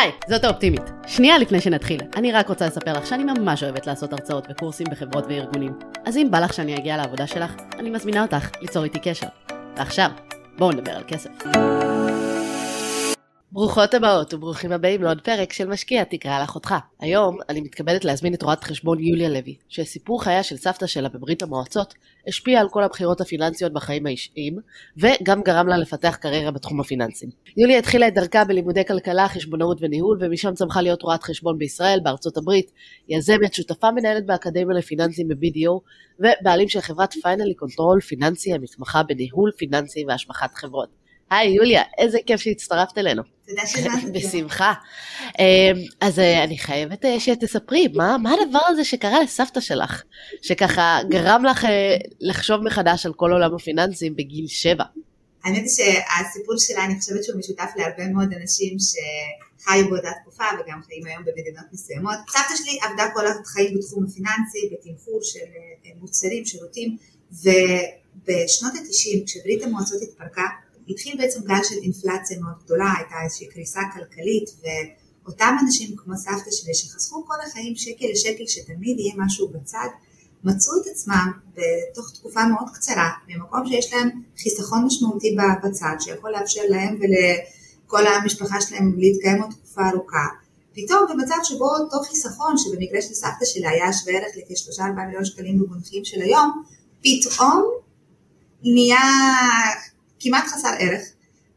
היי, זאת האופטימית. שנייה לפני שנתחיל, אני רק רוצה לספר לך שאני ממש אוהבת לעשות הרצאות וקורסים בחברות וארגונים. אז אם בא לך שאני אגיע לעבודה שלך, אני מזמינה אותך ליצור איתי קשר. ועכשיו, בואו נדבר על כסף. ברוכות הבאות וברוכים הבאים לעוד פרק של משקיע תקרא לאחותך. היום אני מתכבדת להזמין את רואת חשבון יוליה לוי, שסיפור חייה של סבתא שלה בברית המועצות השפיע על כל הבחירות הפיננסיות בחיים האישיים, וגם גרם לה לפתח קריירה בתחום הפיננסים. יוליה התחילה את דרכה בלימודי כלכלה, חשבונאות וניהול, ומשם צמחה להיות רואת חשבון בישראל, בארצות הברית, יזמת, שותפה מנהלת באקדמיה לפיננסים ב-BDO, ובעלים של חברת Finally Control פיננסי המתמחה בניהול פיננסי והשבחת חברות. היי יוליה, איזה כיף שהצטרפת אלינו. תודה שבאת. בשמחה. אמ, אז אה, אני חייבת אה, שתספרי, מה, מה הדבר הזה שקרה לסבתא שלך, שככה גרם לך אה, לחשוב מחדש על כל עולם הפיננסים בגיל שבע? האמת היא שהסיפור שלה, אני חושבת שהוא משותף להרבה מאוד אנשים שחיו באותה תקופה וגם חיים היום במדינות מסוימות. סבתא שלי עבדה כל החיים בתחום הפיננסי, בתמחור של מוצרים, שירותים, ובשנות ה-90, כשברית המועצות התפרקה, התחיל בעצם גל של אינפלציה מאוד גדולה, הייתה איזושהי קריסה כלכלית, ואותם אנשים כמו סבתא שלי שחסכו כל החיים שקל לשקל שתמיד יהיה משהו בצד, מצאו את עצמם בתוך תקופה מאוד קצרה, במקום שיש להם חיסכון משמעותי בצד, שיכול לאפשר להם ולכל המשפחה שלהם להתקיים עוד תקופה ארוכה. פתאום במצב שבו אותו חיסכון, שבמקרה של סבתא שלי היה שווה ערך לכ-3-4 מיליון שקלים במונחים של היום, פתאום נהיה כמעט חסר ערך,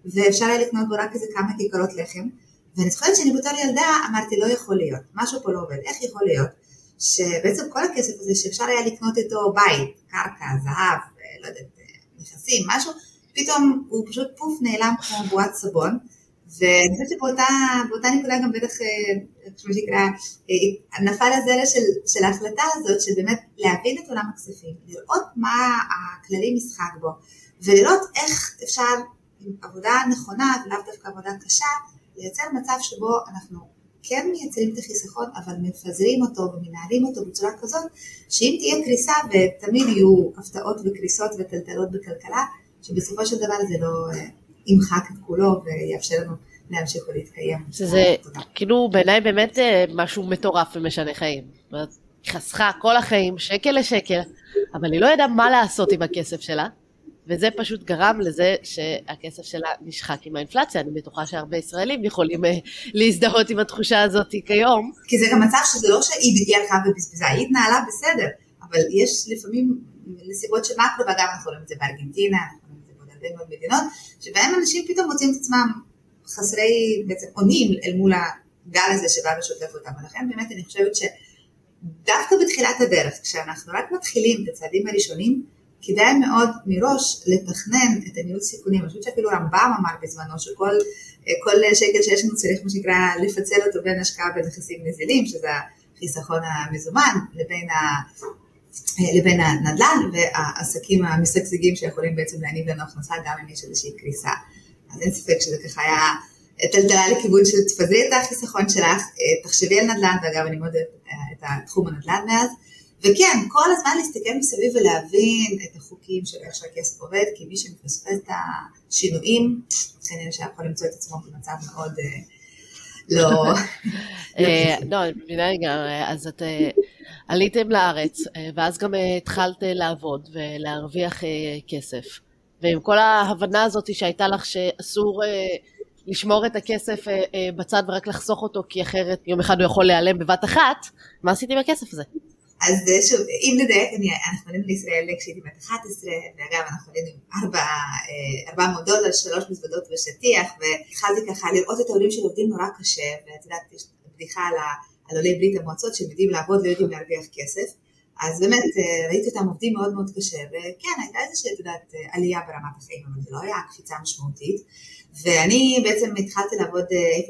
ואפשר היה לקנות בו רק איזה כמה כיכרות לחם, ואני זוכרת שאני בתור ילדה אמרתי לא יכול להיות, משהו פה לא עובד, איך יכול להיות שבעצם כל הכסף הזה שאפשר היה לקנות איתו בית, קרקע, זהב, לא יודעת, נכסים, משהו, פתאום הוא פשוט פוף נעלם כמו בועת סבון, ואני חושבת שבאותה נקודה גם בטח, כמו אה, שנקרא, אה, נפל הזרע של, של ההחלטה הזאת, של באמת להבין את עולם הכספים, לראות מה הכללי משחק בו, ולראות איך אפשר עם עבודה נכונה ולאו דווקא עבודה קשה לייצר מצב שבו אנחנו כן מייצרים את החיסכון אבל מפזרים אותו ומנהלים אותו בצורה כזאת שאם תהיה קריסה ותמיד יהיו הפתעות וקריסות וטלטלות בכלכלה שבסופו של דבר זה לא אה, ימחק את כולו ויאפשר לנו להמשיך ולהתקיים. שזה כאילו בעיניי באמת אה, משהו מטורף ומשנה חיים. חסכה כל החיים שקל לשקל אבל היא לא ידעה מה לעשות עם הכסף שלה וזה פשוט גרם לזה שהכסף שלה נשחק עם האינפלציה, אני בטוחה שהרבה ישראלים יכולים אה, להזדהות עם התחושה הזאת כיום. כי זה גם מצב שזה לא שהיא הלכה ובזבזה, היא התנהלה בסדר, אבל יש לפעמים נסיבות של מקרו, וגם אנחנו רואים את זה בארגנטינה, אנחנו רואים את זה בעוד הרבה מאוד מדינות, שבהם אנשים פתאום מוצאים את עצמם חסרי בעצם אונים אל מול הגל הזה שבא ושוטף אותם, ולכן באמת אני חושבת שדווקא בתחילת הדרך, כשאנחנו רק מתחילים את הצעדים הראשונים, כדאי מאוד מראש לתכנן את הניהול סיכונים. אני חושבת שאפילו רמב"ם אמר בזמנו שכל כל שקל שיש לנו צריך מה שנקרא לפצל אותו בין השקעה בנכסים נזילים, שזה החיסכון המזומן, לבין, ה, לבין הנדל"ן והעסקים המשגשגים שיכולים בעצם להניב לנו הכנסה גם אם יש איזושהי קריסה. אז אין ספק שזה ככה היה טלטלה לכיוון של תפזרי את החיסכון שלך, תחשבי על נדל"ן, ואגב אני מאוד אוהבת את תחום הנדל"ן מאז. וכן, כל הזמן להסתכל מסביב ולהבין את החוקים של איך שהכסף עובד, כי מי שמפספס את השינויים, כנראה שיכול למצוא את עצמו במצב מאוד אה, לא... אה, לא, אני מבינה לגמרי, אז את אה, עליתם לארץ, ואז גם התחלת לעבוד ולהרוויח כסף. ועם כל ההבנה הזאת שהייתה לך שאסור לשמור את הכסף בצד ורק לחסוך אותו, כי אחרת יום אחד הוא יכול להיעלם בבת אחת, מה עשית עם הכסף הזה? אז שוב, אם נדייק, אנחנו עלינו לישראל כשהייתי בת 11, ואגב אנחנו עלינו עם 400 אה, דולר, שלוש מזוודות ושטיח, והתחלתי ככה לראות את העולים שעובדים נורא קשה, ואת יודעת, יש בדיחה על, על עולי ברית המועצות שהם יודעים לעבוד ולא יודעים להרוויח כסף. אז באמת אה, ראיתי אותם עובדים מאוד מאוד קשה, וכן, הייתה איזושהי, את יודעת, אה, עלייה ברמת החיים, אבל זה לא היה קפיצה משמעותית. ואני בעצם התחלתי לעבוד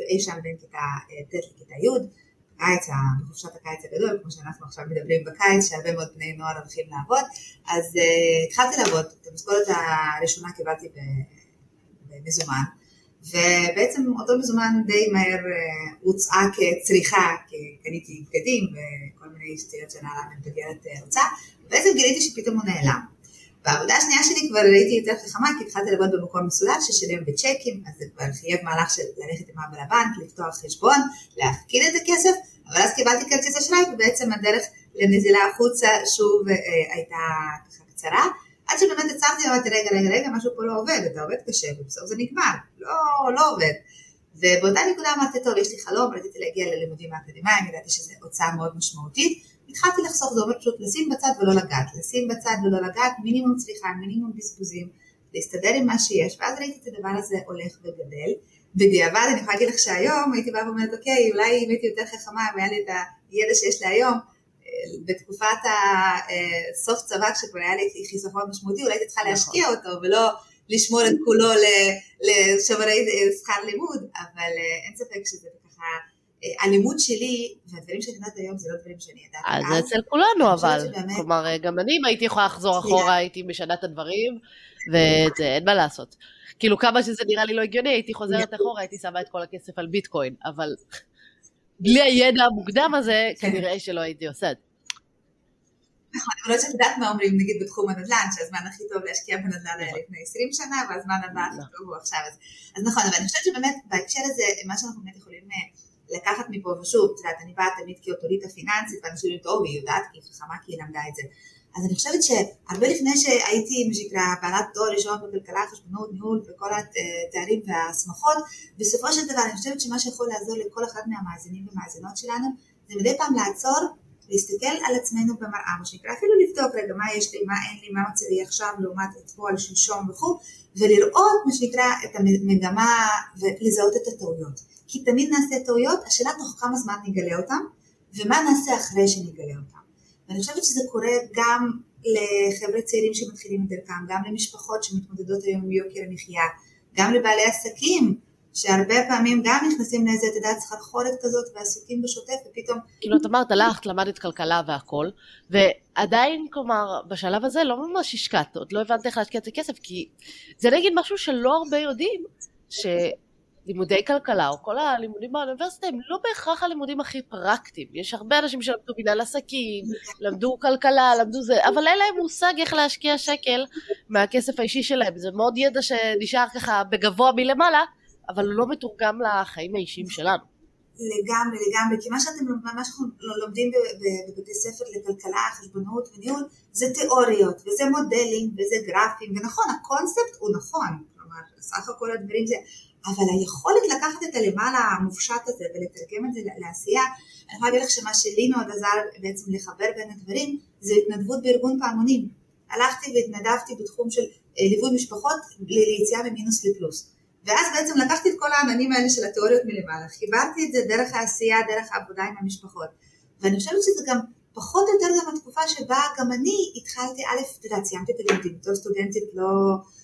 אי שם בין כיתה ט' לכיתה י', הקיץ, בחופשת הקיץ הגדול, כמו שאנחנו עכשיו מדברים בקיץ, שהרבה מאוד בני נוער הולכים לעבוד, אז uh, התחלתי לעבוד, את המשכורת הראשונה קיבלתי במזומן, ובעצם אותו מזומן די מהר uh, הוצאה כצריכה, כי קניתי בגדים וכל מיני שטויות שנעלה מבגרת uh, הוצאה, ובעצם גיליתי שפתאום הוא נעלם. בעבודה השנייה שלי כבר הייתי יותר חכמה, כי התחלתי לעבוד במקום מסודר ששילם בצ'קים, אז זה כבר חייב מהלך של ללכת עם אבא לבנק, לפתוח חשבון, להפקיד את הכסף, אבל אז קיבלתי כרטיס אשראי, ובעצם הדרך לנזילה החוצה שוב אה, הייתה ככה קצרה. עד שבאמת עצרתי ואמרתי, רגע, רגע, רגע, משהו פה לא עובד, אתה עובד קשה, ובסוף זה נגמר, לא, לא עובד. ובאותה נקודה אמרתי, טוב, יש לי חלום, רציתי להגיע ללימודים האקדמיים, ידעתי שזו הוצאה מאוד משמעותית, התחלתי לחסוך, זה אומר פשוט לשים בצד ולא לגעת, לשים בצד ולא לגעת, מינימום צריכה, מינימום בזבוזים, להסתדר עם מה שיש, ואז ראיתי את הדבר הזה הולך וגדל. בדיעבד אני יכולה להגיד לך שהיום הייתי באה ואומרת, אוקיי, אולי אם הייתי יותר חכמה, אם היה לי את הידע שיש לי היום, בתקופת הסוף צבא, כשכבר היה לי חיסכון משמעותי, אולי הייתי צריכה נכון. להשקיע אותו, ולא לשמור את כולו לשוברי שכר לימוד, אבל אה, אין ספק שזה ככה הלימוד שלי והדברים שאני יודעת היום זה לא דברים שאני ידעתי אז. זה אצל כולנו אבל, כלומר גם אני אם הייתי יכולה לחזור אחורה הייתי משנה את הדברים ואין מה לעשות. כאילו כמה שזה נראה לי לא הגיוני הייתי חוזרת אחורה הייתי שמה את כל הכסף על ביטקוין אבל בלי הידע המוקדם הזה כן. כנראה שלא הייתי עושה את זה. נכון, אבל לא שאת יודעת מה אומרים נגיד בתחום הנדל"ן, שהזמן הכי טוב להשקיע בנדל"ן היה לפני 20 שנה, והזמן הבא הכי נכון. טוב הוא עכשיו. אז נכון, אבל אני חושבת שבאמת בהקשר הזה, מה שאנחנו באמת יכולים אה, לקחת מפה, ושוב, את יודעת, אני באה תמיד כאוטוריטה פיננסית, ואנשים אומרים, טוב, היא יודעת היא חכמה כי היא למדה את זה. אז אני חושבת שהרבה לפני שהייתי, מה שנקרא, בעלת תואר ראשון בכלכלה, חשבונות, ניהול וכל התארים וההסמכות, בסופו של דבר אני חושבת שמה שיכול לעזור לכל אחד מהמאזינים ומאזינות שלנו, זה מדי פעם לעצור, להסתכל על עצמנו במראה, מה שנקרא, אפילו לבדוק רגע מה יש לי, מה אין לי, מה מצא לי עכשיו לעומת אתמול, שלשום וכו', ולראות מה שנקרא את המגמה ולזהות את הטעויות. כי תמיד נעשה טעויות, השאלה תוך כמה זמן נגלה אותן, ומה נעשה אחרי שנגלה אותן. ואני חושבת שזה קורה גם לחבר'ה צעירים שמתחילים את דרכם, גם למשפחות שמתמודדות היום עם יוקר המחיה, גם לבעלי עסקים, שהרבה פעמים גם נכנסים לאיזה, את יודעת, סחרחורת כזאת ועסוקים בשוטף, ופתאום... כאילו, את אמרת, הלכת, למדת כלכלה והכל, ועדיין, כלומר, בשלב הזה לא ממש השקעת, עוד לא הבנת איך להשקיע את הכסף, כי זה נגיד משהו שלא הרבה יודעים, ש... לימודי כלכלה או כל הלימודים באוניברסיטה הם לא בהכרח הלימודים הכי פרקטיים. יש הרבה אנשים שלמדו מנהל עסקים, למדו כלכלה, למדו זה, אבל אין להם מושג איך להשקיע שקל מהכסף האישי שלהם. זה מאוד ידע שנשאר ככה בגבוה מלמעלה, אבל הוא לא מתורגם לחיים האישיים שלנו. לגמרי, לגמרי, כי מה שאתם ממש לומדים בבתי ספר לכלכלה, חשבונות וניהול, זה תיאוריות, וזה מודלים, וזה גרפים, ונכון, הקונספט הוא נכון, כלומר, סך הכל הדברים זה, אבל היכולת לקחת את הלמעלה המופשט הזה ולתרגם את זה לעשייה, אני יכולה להגיד לך שמה שלי מאוד עזר בעצם לחבר בין הדברים, זה התנדבות בארגון פעמונים. הלכתי והתנדבתי בתחום של אה, ליווי משפחות ליציאה ממינוס לפלוס. ואז בעצם לקחתי את כל העננים האלה של התיאוריות מלמעלה, חיברתי את זה דרך העשייה, דרך העבודה עם המשפחות. ואני חושבת שזה גם פחות או יותר גם התקופה שבה גם אני התחלתי, א', אתה יודע, סיימתי את הלימודים, בתור סטודנטית לא,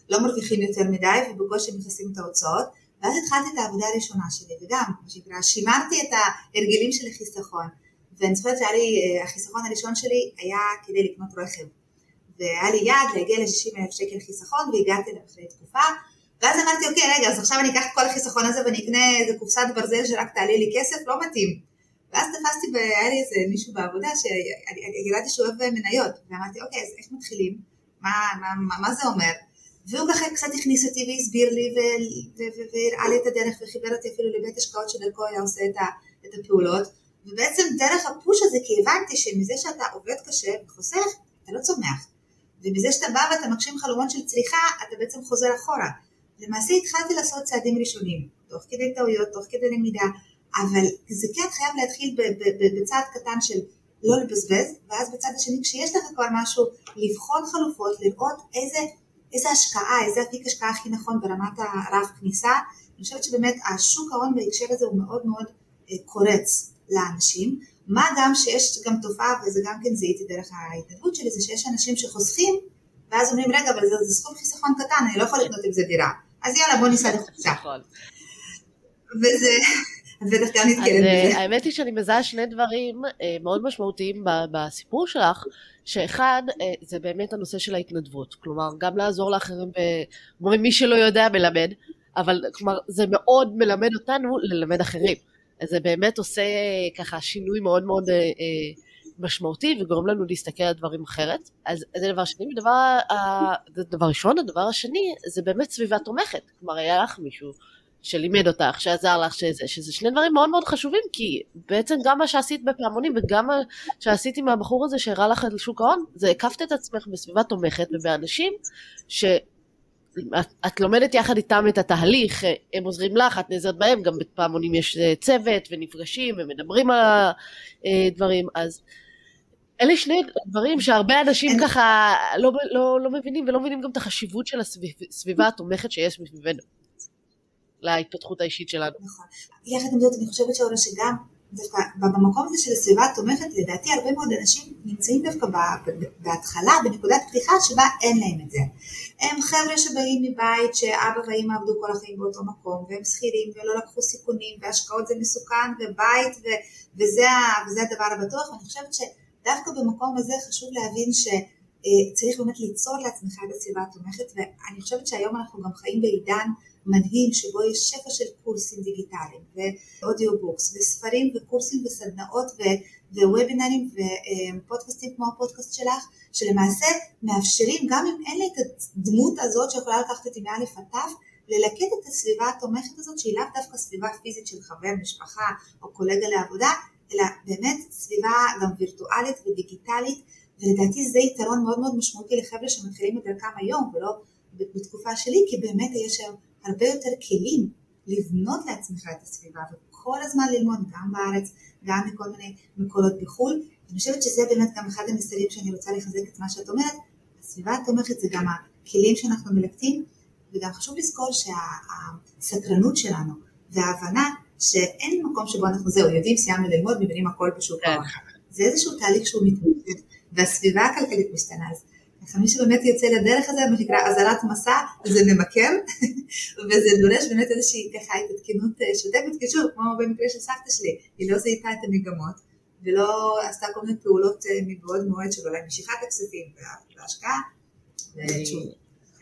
לא מרוויחים יותר מדי ובקושי מכסים את ההוצאות, ואז התחלתי את העבודה הראשונה שלי, וגם, מה שנקרא, שימרתי את ההרגלים של החיסכון. ואני זוכרת שהיה לי, אה, החיסכון הראשון שלי היה כדי לקנות רכב. והיה לי יעד להגיע ל-60 אלף שקל חיסכון, והגעתי אליו אחרי תקופה. ואז אמרתי, אוקיי, רגע, אז עכשיו אני אקח את כל החיסכון הזה ואני אקנה איזה קופסת ברזל שרק תעלה לי כסף, לא מתאים. ואז תפסתי, והיה לי איזה מישהו בעבודה שידעתי שהוא אוהב מניות. ואמרתי, אוקיי, אז איך מתחילים? מה, מה, מה, מה זה אומר? והוא ככה קצת הכניס אותי והסביר לי והראה לי את הדרך וחיבר אותי אפילו לבית השקעות שדרכו היה עושה את, את הפעולות. ובעצם דרך הפוש הזה כי הבנתי שמזה שאתה עובד קשה וחוסך אתה לא צומח. ומזה שאתה בא ואתה מגשים חלומות של צריכה אתה בעצם חוזר אחורה. למעשה התחלתי לעשות צעדים ראשונים תוך כדי טעויות, תוך כדי למידה אבל זה כן חייב להתחיל בצעד קטן של לא לבזבז ואז בצד השני כשיש לך כבר משהו לבחון חלופות לראות איזה איזה השקעה, איזה אפיק השקעה הכי נכון ברמת הרב כניסה. אני חושבת שבאמת השוק ההון בהקשר הזה הוא מאוד מאוד אה, קורץ לאנשים. מה גם שיש גם תופעה, וזה גם כן זיהיתי דרך ההתנדבות שלי, זה שיש אנשים שחוסכים, ואז אומרים, רגע, אבל זה, זה סכום חיסכון קטן, אני לא יכול לקנות עם זה דירה. אז יאללה, בוא ניסע לחופשה. נכון. וזה... אז בטח גם נתקדם בזה. אה, האמת היא שאני מזהה שני דברים אה, מאוד משמעותיים בסיפור שלך. שאחד אה, זה באמת הנושא של ההתנדבות, כלומר גם לעזור לאחרים, אומרים מי שלא יודע מלמד, אבל כלומר זה מאוד מלמד אותנו ללמד אחרים, אז זה באמת עושה ככה שינוי מאוד מאוד אה, אה, משמעותי וגורם לנו להסתכל על דברים אחרת. אז זה דבר שני. ודבר, זה דבר ראשון, הדבר השני זה באמת סביבה תומכת. כלומר, היה לך מישהו שלימד אותך, שעזר לך, שזה, שזה שני דברים מאוד מאוד חשובים, כי בעצם גם מה שעשית בפעמונים וגם מה שעשית עם הבחור הזה שהראה לך על שוק ההון, זה הקפת את עצמך בסביבה תומכת ובאנשים ש... את לומדת יחד איתם את התהליך, הם עוזרים לך, את נעזרת בהם, גם בפעמונים יש אה, צוות ונפגשים ומדברים על הדברים, אז אלה שני דברים שהרבה אנשים ככה לא, לא, לא מבינים ולא מבינים גם את החשיבות של הסביבה התומכת שיש מסביבנו. להתפתחות האישית שלנו. נכון. יחד עם זאת אני חושבת שאולה שגם דווקא במקום הזה של הסביבה התומכת, לדעתי הרבה מאוד אנשים נמצאים דווקא בהתחלה, בנקודת פתיחה שבה אין להם את זה. הם חבר'ה שבאים מבית שאבא ואמא עבדו כל החיים באותו מקום, והם שכירים ולא לקחו סיכונים, והשקעות זה מסוכן, ובית, ו, וזה, וזה הדבר הבטוח, ואני חושבת שדווקא במקום הזה חשוב להבין שצריך באמת ליצור לעצמך את הסביבה התומכת, ואני חושבת שהיום אנחנו גם חיים בעידן מדהים שבו יש שפע של קורסים דיגיטליים ואודיובוקס וספרים וקורסים וסדנאות ווובינרים ופודקאסטים כמו הפודקאסט שלך שלמעשה מאפשרים גם אם אין לי את הדמות הזאת שיכולה לקחת אותי מאלף עד תו ללקט את הסביבה התומכת הזאת שהיא לאו דווקא סביבה פיזית של חבר משפחה או קולגה לעבודה אלא באמת סביבה גם וירטואלית ודיגיטלית ולדעתי זה יתרון מאוד מאוד משמעותי לחבר'ה שמתחילים את דרכם היום ולא בתקופה שלי כי באמת יש היום הרבה יותר כלים לבנות לעצמך את הסביבה וכל הזמן ללמוד גם בארץ, גם מכל מיני מקורות בחו"ל. אני חושבת שזה באמת גם אחד המסרים שאני רוצה לחזק את מה שאת אומרת. הסביבה התומכת זה גם הכלים שאנחנו מלקטים וגם חשוב לזכור שהסקרנות שלנו וההבנה שאין מקום שבו אנחנו זהו, יודעים, סיימנו ללמוד, מבינים הכל בשוק ההון. זה איזשהו תהליך שהוא מתמודד והסביבה הכלכלית משתנה. אז מי שבאמת יוצא לדרך הזה, מה שנקרא אזהרת מסע, זה ממכר, וזה דורש באמת איזושהי ככה התעדכנות אה, שוטפת, כי שוב, כמו במקרה של סבתא שלי, היא לא זיהתה את המגמות, ולא עשתה כל מיני פעולות אה, מבעוד מועד של אולי משיכת הכספים וההשקעה,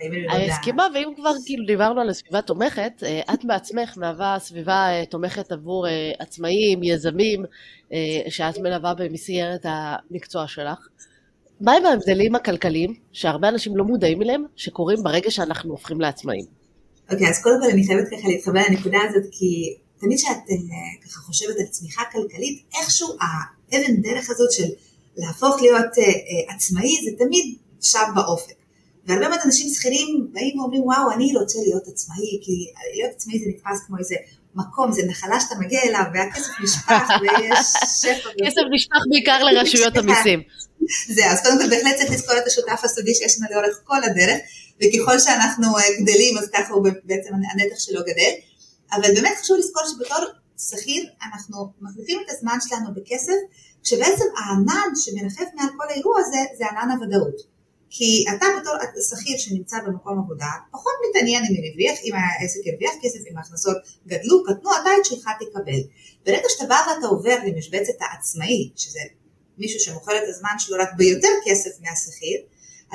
אני מסכימה, ואם כבר כאילו דיברנו על הסביבה תומכת, אה, את בעצמך מהווה סביבה תומכת עבור עצמאים, יזמים, שאת מלווה במסגרת המקצוע שלך. מהם ההבדלים הכלכליים שהרבה אנשים לא מודעים אליהם, שקורים ברגע שאנחנו הופכים לעצמאים? אוקיי, okay, אז קודם כל אני חייבת ככה להתחבר לנקודה הזאת, כי תמיד כשאת אה, ככה חושבת על צמיחה כלכלית, איכשהו האבן דרך הזאת של להפוך להיות עצמאי, זה תמיד שם באופק. והרבה מאוד אנשים שכירים באים ואומרים, וואו, אני רוצה להיות עצמאי, כי להיות עצמאי זה נתפס כמו איזה מקום, זה נחלה שאתה מגיע אליו, והכסף נשפך, ויש שפע. כסף נשפך בעיקר לרשויות המיסים. זה, אז קודם כל בהחלט צריך לזכור את השותף הסודי שיש לנו לאורך כל הדרך, וככל שאנחנו אה, גדלים אז ככה הוא בעצם הנתח שלו גדל, אבל באמת חשוב לזכור שבתור שכיר אנחנו מחליפים את הזמן שלנו בכסף, כשבעצם הענן שמרחף מעל כל האירוע הזה זה ענן הוודאות. כי אתה בתור שכיר שנמצא במקום עבודה, פחות מתעניין אם הרוויח, אם העסק הרוויח כסף, אם ההכנסות גדלו, קטנו, את שלך תקבל. ברגע שאתה בא ואתה עובר למשבצת העצמאי, שזה מישהו שמוכר את הזמן שלו רק ביותר כסף מהשכיר,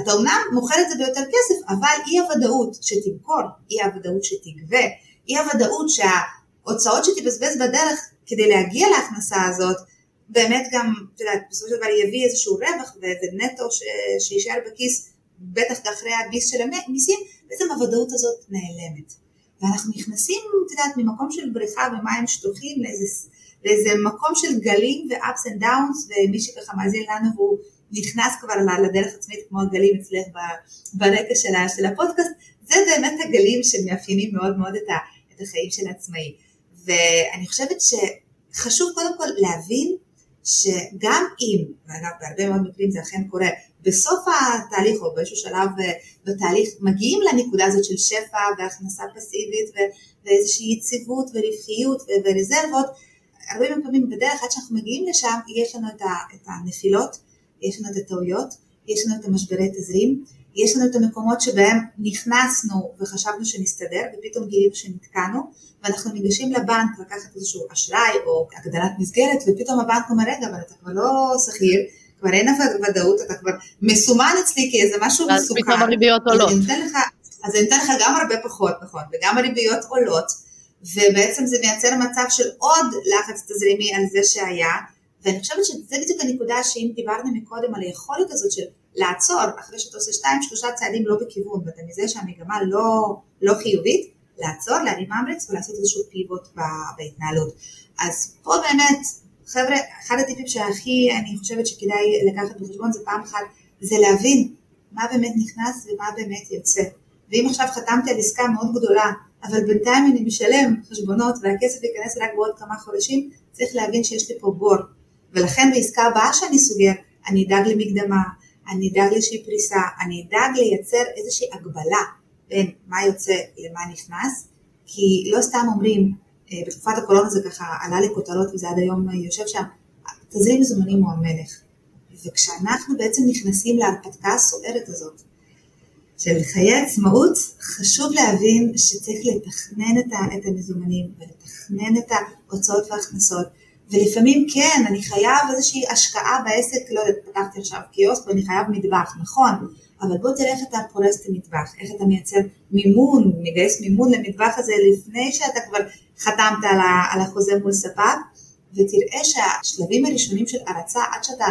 אתה אומנם מוכר את זה ביותר כסף, אבל אי הוודאות שתמכור, אי הוודאות שתגבה, אי הוודאות שההוצאות שתבזבז בדרך כדי להגיע להכנסה הזאת, באמת גם, את יודעת, בסופו של דבר יביא איזשהו רווח ונטו שיישאר בכיס, בטח אחרי הביס של המיסים, בעצם הוודאות הזאת נעלמת. ואנחנו נכנסים, את יודעת, ממקום של בריכה במים שטוחים לאיזה לאיזה מקום של גלים ו-ups and downs, ומי שככה מאזין לנו והוא נכנס כבר לדרך עצמית כמו הגלים אצלך ברקע של, הפודקאסט, זה באמת הגלים שמאפיינים מאוד מאוד את, את החיים של העצמאי. ואני חושבת שחשוב קודם כל להבין שגם אם, ואגב בהרבה מאוד מקרים זה אכן קורה, בסוף התהליך או באיזשהו שלב אה, בתהליך מגיעים לנקודה הזאת של שפע והכנסה פסיבית ואיזושהי יציבות ורווחיות ורזרבות, הרבה פעמים בדרך עד שאנחנו מגיעים לשם יש לנו את, הנפילות, יש לנו את הטעויות, יש לנו את המשברי תזרים, יש לנו את המקומות שבהם נכנסנו וחשבנו שנסתדר ופתאום גילינו שנתקענו ואנחנו ניגשים לבנק לקחת איזשהו אשראי או הגדלת מסגרת ופתאום הבנק אומר רגע אבל אתה כבר לא שכיר, כבר אין ודאות, אתה כבר מסומן אצלי כי משהו מסוכן. אז פתאום הריביות עולות. אז אני אתן לך גם הרבה פחות, נכון, וגם הריביות עולות ובעצם זה מייצר מצב של עוד לחץ תזרימי על זה שהיה, ואני חושבת שזה בדיוק הנקודה שאם דיברנו מקודם על היכולת הזאת של לעצור אחרי שאתה עושה שתיים שלושה צעדים לא בכיוון ואתה מזהה שהמגמה לא, לא חיובית, לעצור, להרים אמברקס ולעשות איזשהו פיבוט בהתנהלות. אז פה באמת, חבר'ה, אחד הטיפים שהכי אני חושבת שכדאי לקחת בחשבון זה פעם אחת, זה להבין מה באמת נכנס ומה באמת יוצא. ואם עכשיו חתמתי על עסקה מאוד גדולה, אבל בינתיים אני משלם חשבונות והכסף ייכנס רק בעוד כמה חודשים, צריך להבין שיש לי פה בור. ולכן בעסקה הבאה שאני סוגר, אני אדאג למקדמה, אני אדאג לאיזושהי פריסה, אני אדאג לייצר איזושהי הגבלה בין מה יוצא למה נכנס, כי לא סתם אומרים, אה, בתקופת הקורונה זה ככה עלה לכותרות וזה עד היום יושב שם, תזרים מזומנים הוא המלך. וכשאנחנו בעצם נכנסים להרפתקה הסוערת הזאת, של חיי עצמאות, חשוב להבין שצריך לתכנן את המזומנים ולתכנן את ההוצאות וההכנסות. ולפעמים כן, אני חייב איזושהי השקעה בעסק, לא יודעת, פתחתי עכשיו קיוסק ואני חייב מטבח, נכון, אבל בוא תראה איך אתה פורס את המטבח, איך אתה מייצר מימון, מגייס מימון למטבח הזה לפני שאתה כבר חתמת על החוזה מול ספק, ותראה שהשלבים הראשונים של הרצה, עד שאתה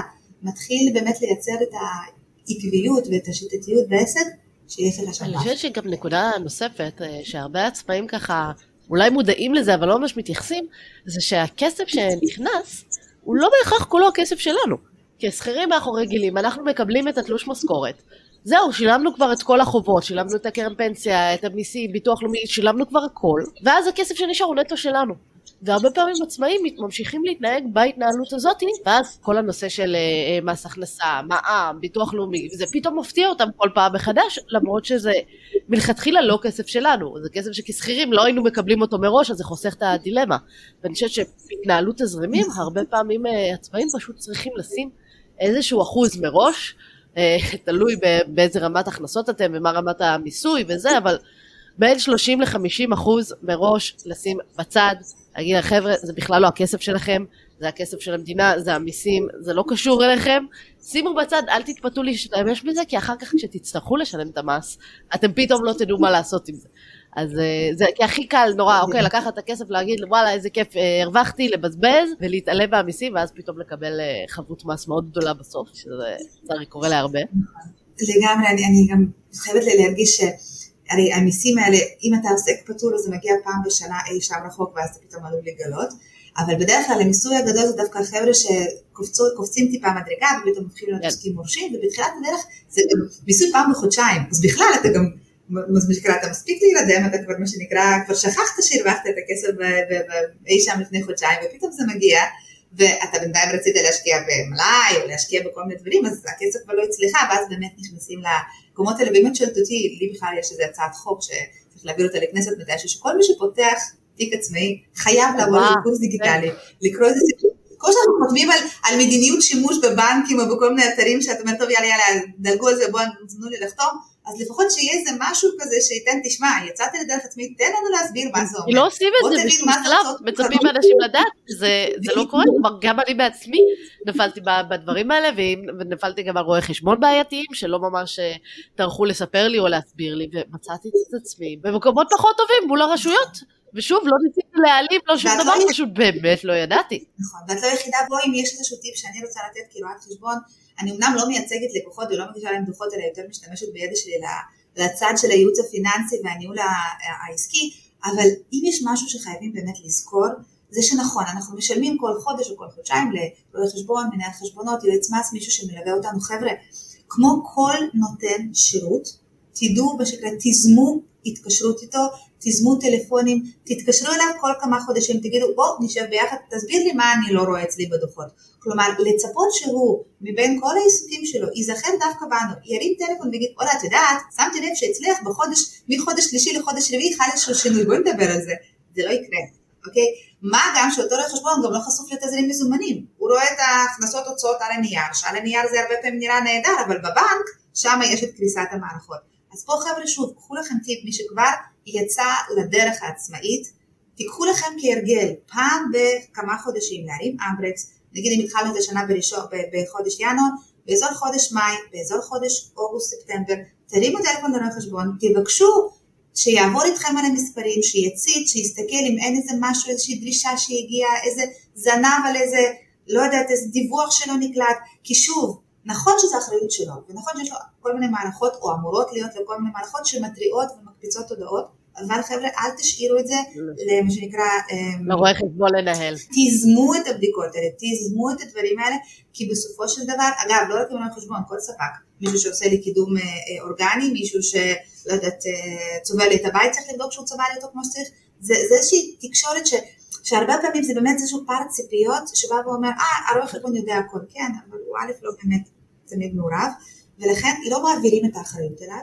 מתחיל באמת לייצר את העקביות ואת השיטתיות בעסק, שיש לך שם. אני חושבת שגם נקודה נוספת, אה, שהרבה עצמאים ככה אולי מודעים לזה אבל לא ממש מתייחסים, זה שהכסף שנכנס הוא לא בהכרח כולו הכסף שלנו. כשכירים מאחורי רגילים, אנחנו מקבלים את התלוש משכורת. זהו, שילמנו כבר את כל החובות, שילמנו את הקרן פנסיה, את המיסים, ביטוח לאומי, שילמנו כבר הכל, ואז הכסף שנשאר הוא נטו שלנו. והרבה פעמים עצמאים ממשיכים להתנהג בהתנהלות הזאת, ואז כל הנושא של uh, מס הכנסה, מע"מ, ביטוח לאומי, זה פתאום מפתיע אותם כל פעם מחדש, למרות שזה מלכתחילה לא כסף שלנו, זה כסף שכשכירים לא היינו מקבלים אותו מראש, אז זה חוסך את הדילמה. ואני חושבת שבהתנהלות תזרימים, הרבה פעמים uh, עצמאים פשוט צריכים לשים איזשהו אחוז מראש, uh, תלוי באיזה רמת הכנסות אתם ומה רמת המיסוי וזה, אבל בין 30 ל-50 אחוז מראש לשים בצד להגיד לחבר'ה, זה בכלל לא הכסף שלכם, זה הכסף של המדינה, זה המיסים, זה לא קשור אליכם, שימו בצד, אל תתפתו להשתמש בזה, כי אחר כך כשתצטרכו לשלם את המס, אתם פתאום לא תדעו מה לעשות עם זה. אז אה, זה כי הכי קל נורא, אוקיי, לקחת את הכסף, להגיד וואלה איזה כיף, אה, הרווחתי, לבזבז ולהתעלם מהמיסים, ואז פתאום לקבל אה, חבות מס מאוד גדולה בסוף, שזה לצערי קורה להרבה. לגמרי, אני, אני גם חייבת להרגיש ש... הרי המיסים האלה, אם אתה עוסק פטור אז זה מגיע פעם בשנה אי שם רחוק ואז אתה פתאום עלול לגלות, אבל בדרך כלל המיסוי הגדול זה דווקא חבר'ה שקופצים טיפה מדרגה ופתאום מתחילים להיות כן. עוסקים מורשים, ובתחילת הדרך זה מיסוי פעם בחודשיים, אז בכלל אתה גם, מה שנקרא, אתה מספיק להירדם, אתה כבר מה שנקרא, כבר שכחת שהרווחת את הכסף אי שם לפני חודשיים, ופתאום זה מגיע. ואתה בינתיים רצית להשקיע במלאי או להשקיע בכל מיני דברים, אז הכסף כבר לא אצלך, ואז באמת נכנסים למקומות האלה. באמת שואלת אותי, לי בכלל יש איזה הצעת חוק שצריך להעביר אותה לכנסת מתישהו, שכל מי שפותח תיק עצמאי חייב לעבור לקורס דיגיטלי, לקרוא איזה סיפור. כמו שאנחנו כותבים על, על מדיניות שימוש בבנקים או בכל מיני אתרים שאת אומרת, טוב יאללה יאללה, דלגו על זה, בואו תנו לי לחתום, אז לפחות שיהיה איזה משהו כזה שייתן, תשמע, יצאתי לדרך עצמית, תן לנו להסביר מה זה אומר. לא עושים את זה בשום שלב, מצפים מאנשים לדעת, זה, זה לא קורה, כלומר גם אני בעצמי נפלתי בדברים האלה, ונפלתי גם על רואי חשבון בעייתיים, שלא ממש אה, טרחו לספר לי או להסביר לי, ומצאתי את עצמי במקומות פחות טובים מול הרשויות. ושוב, לא ניסיתי להעליב, לא שום דבר, פשוט באמת לא ידעתי. נכון, ואת לא יחידה בו אם יש איזשהו טיפ שאני רוצה לתת כרואת חשבון, אני אמנם לא מייצגת לקוחות ולא מגישה להם דוחות, אלא יותר משתמשת בידע שלי לצד של הייעוץ הפיננסי והניהול העסקי, אבל אם יש משהו שחייבים באמת לזכור, זה שנכון, אנחנו משלמים כל חודש או כל חודשיים לרואי חשבון, מנהל חשבונות, יועץ מס, מישהו שמלווה אותנו, חבר'ה, כמו כל נותן שירות, תדעו מה שנקרא, תיזמו התקשרות איתו, תיזמו טלפונים, תתקשרו אליו כל כמה חודשים, תגידו בוא נשב ביחד, תסביר לי מה אני לא רואה אצלי בדוחות. כלומר, לצפות שהוא מבין כל העיסוקים שלו ייזכר דווקא בנו, ירים טלפון ויגיד, וואלה את יודעת, שמתי לב שאצלך בחודש, מחודש שלישי לחודש רביעי חל איזשהו שינוי, בואי נדבר על זה, זה לא יקרה, אוקיי? מה גם שאותו רואה חשבון גם לא חשוף לתזרים מזומנים, הוא רואה את ההכנסות הוצאות על הנייר, שעל הנייר זה הרבה פעמים נראה נהדר, אבל בבנק, שם יש את קריסת המערכות. אז פה חבר'ה שוב, קחו לכם טיפ, מי שכבר יצא לדרך העצמאית, תיקחו לכם כהרגל פעם בכמה חודשים להרים אמברקס, נגיד אם התחלנו את השנה בראשון, בחודש ינואר, באזור חודש מאי, באזור חודש אוגוסט-ספטמבר, תרימו טלפון לרואה חשבון, תבקשו שיעבור איתכם על המספרים, שיציץ, שיסתכל אם אין איזה משהו, איזושהי דרישה שהגיעה, איזה זנב על איזה לא יודעת איזה דיווח שלו נקלט, כי שוב, נכון שזו אחריות שלו, ונכון שיש לו כל מיני מערכות, או אמורות להיות לו כל מיני מערכות שמתריעות ומקפיצות הודעות, אבל חבר'ה, אל תשאירו את זה למה שנקרא... לרואה חשבון לנהל. תיזמו את הבדיקות האלה, תיזמו את הדברים האלה, כי בסופו של דבר, אגב, לא רק עם חשבון, כל ספק, מישהו שעושה לי קידום אה, אה, אורגני, מישהו שלא יודעת, אה, צובע לי את הבית, צריך לבדוק שהוא צובע לי אותו כמו שצריך, זה, זה איזושהי תקשורת ש... שהרבה פעמים זה באמת איזשהו פער ציפיות שבא ואומר, אה, הרואה חשבון יודע הכל, כן, אבל הוא א' לא באמת תמיד מעורב, ולכן לא מעבירים את האחריות אליו,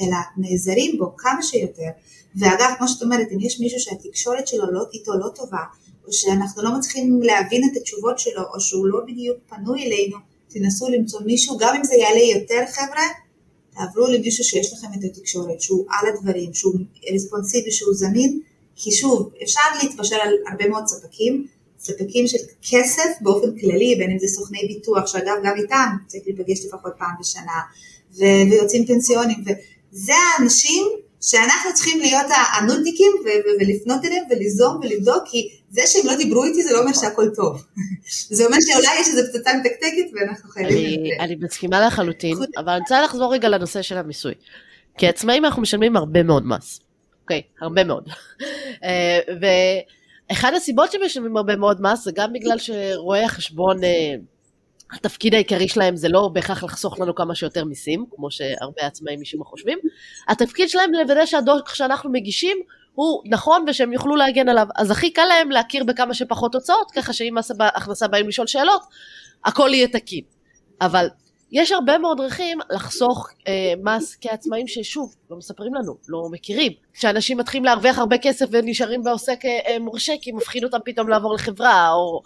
אלא נעזרים בו כמה שיותר, ואגב, כמו שאת אומרת, אם יש מישהו שהתקשורת שלו לא, איתו לא טובה, או שאנחנו לא מצליחים להבין את התשובות שלו, או שהוא לא בדיוק פנוי אלינו, תנסו למצוא מישהו, גם אם זה יעלה יותר חבר'ה, תעברו למישהו שיש לכם את התקשורת, שהוא על הדברים, שהוא רספונסיבי, שהוא זמין, כי שוב, אפשר להתפשר על הרבה מאוד ספקים, ספקים של כסף באופן כללי, בין אם זה סוכני ביטוח, שאגב גם איתם צריך להיפגש לפחות פעם בשנה, ו- ויוצאים פנסיונים, וזה האנשים שאנחנו צריכים להיות הנודניקים ולפנות אליהם וליזום ולבדוק, כי זה שהם לא דיברו איתי זה לא אומר שהכל טוב. זה אומר שאולי יש איזו פצצה מתקתקת ואנחנו חייבים... אני מסכימה לחלוטין, אבל אני רוצה לחזור רגע לנושא של המיסוי. כי עצמאים אנחנו משלמים הרבה מאוד מס. אוקיי, הרבה מאוד. אה, ואחד הסיבות שמשלמים הרבה מאוד מס זה גם בגלל שרואי החשבון אה, התפקיד העיקרי שלהם זה לא בהכרח לחסוך לנו כמה שיותר מיסים, כמו שהרבה עצמאים משום חושבים, התפקיד שלהם לוודא שהדוח שאנחנו מגישים הוא נכון ושהם יוכלו להגן עליו. אז הכי קל להם להכיר בכמה שפחות הוצאות, ככה שאם מס הכנסה באים לשאול שאלות, הכל יהיה תקין. אבל יש הרבה מאוד דרכים לחסוך אה, מס כעצמאים ששוב, לא מספרים לנו, לא מכירים. כשאנשים מתחילים להרוויח הרבה כסף ונשארים בעוסק אה, אה, מורשה כי מפחיד אותם פתאום לעבור לחברה, או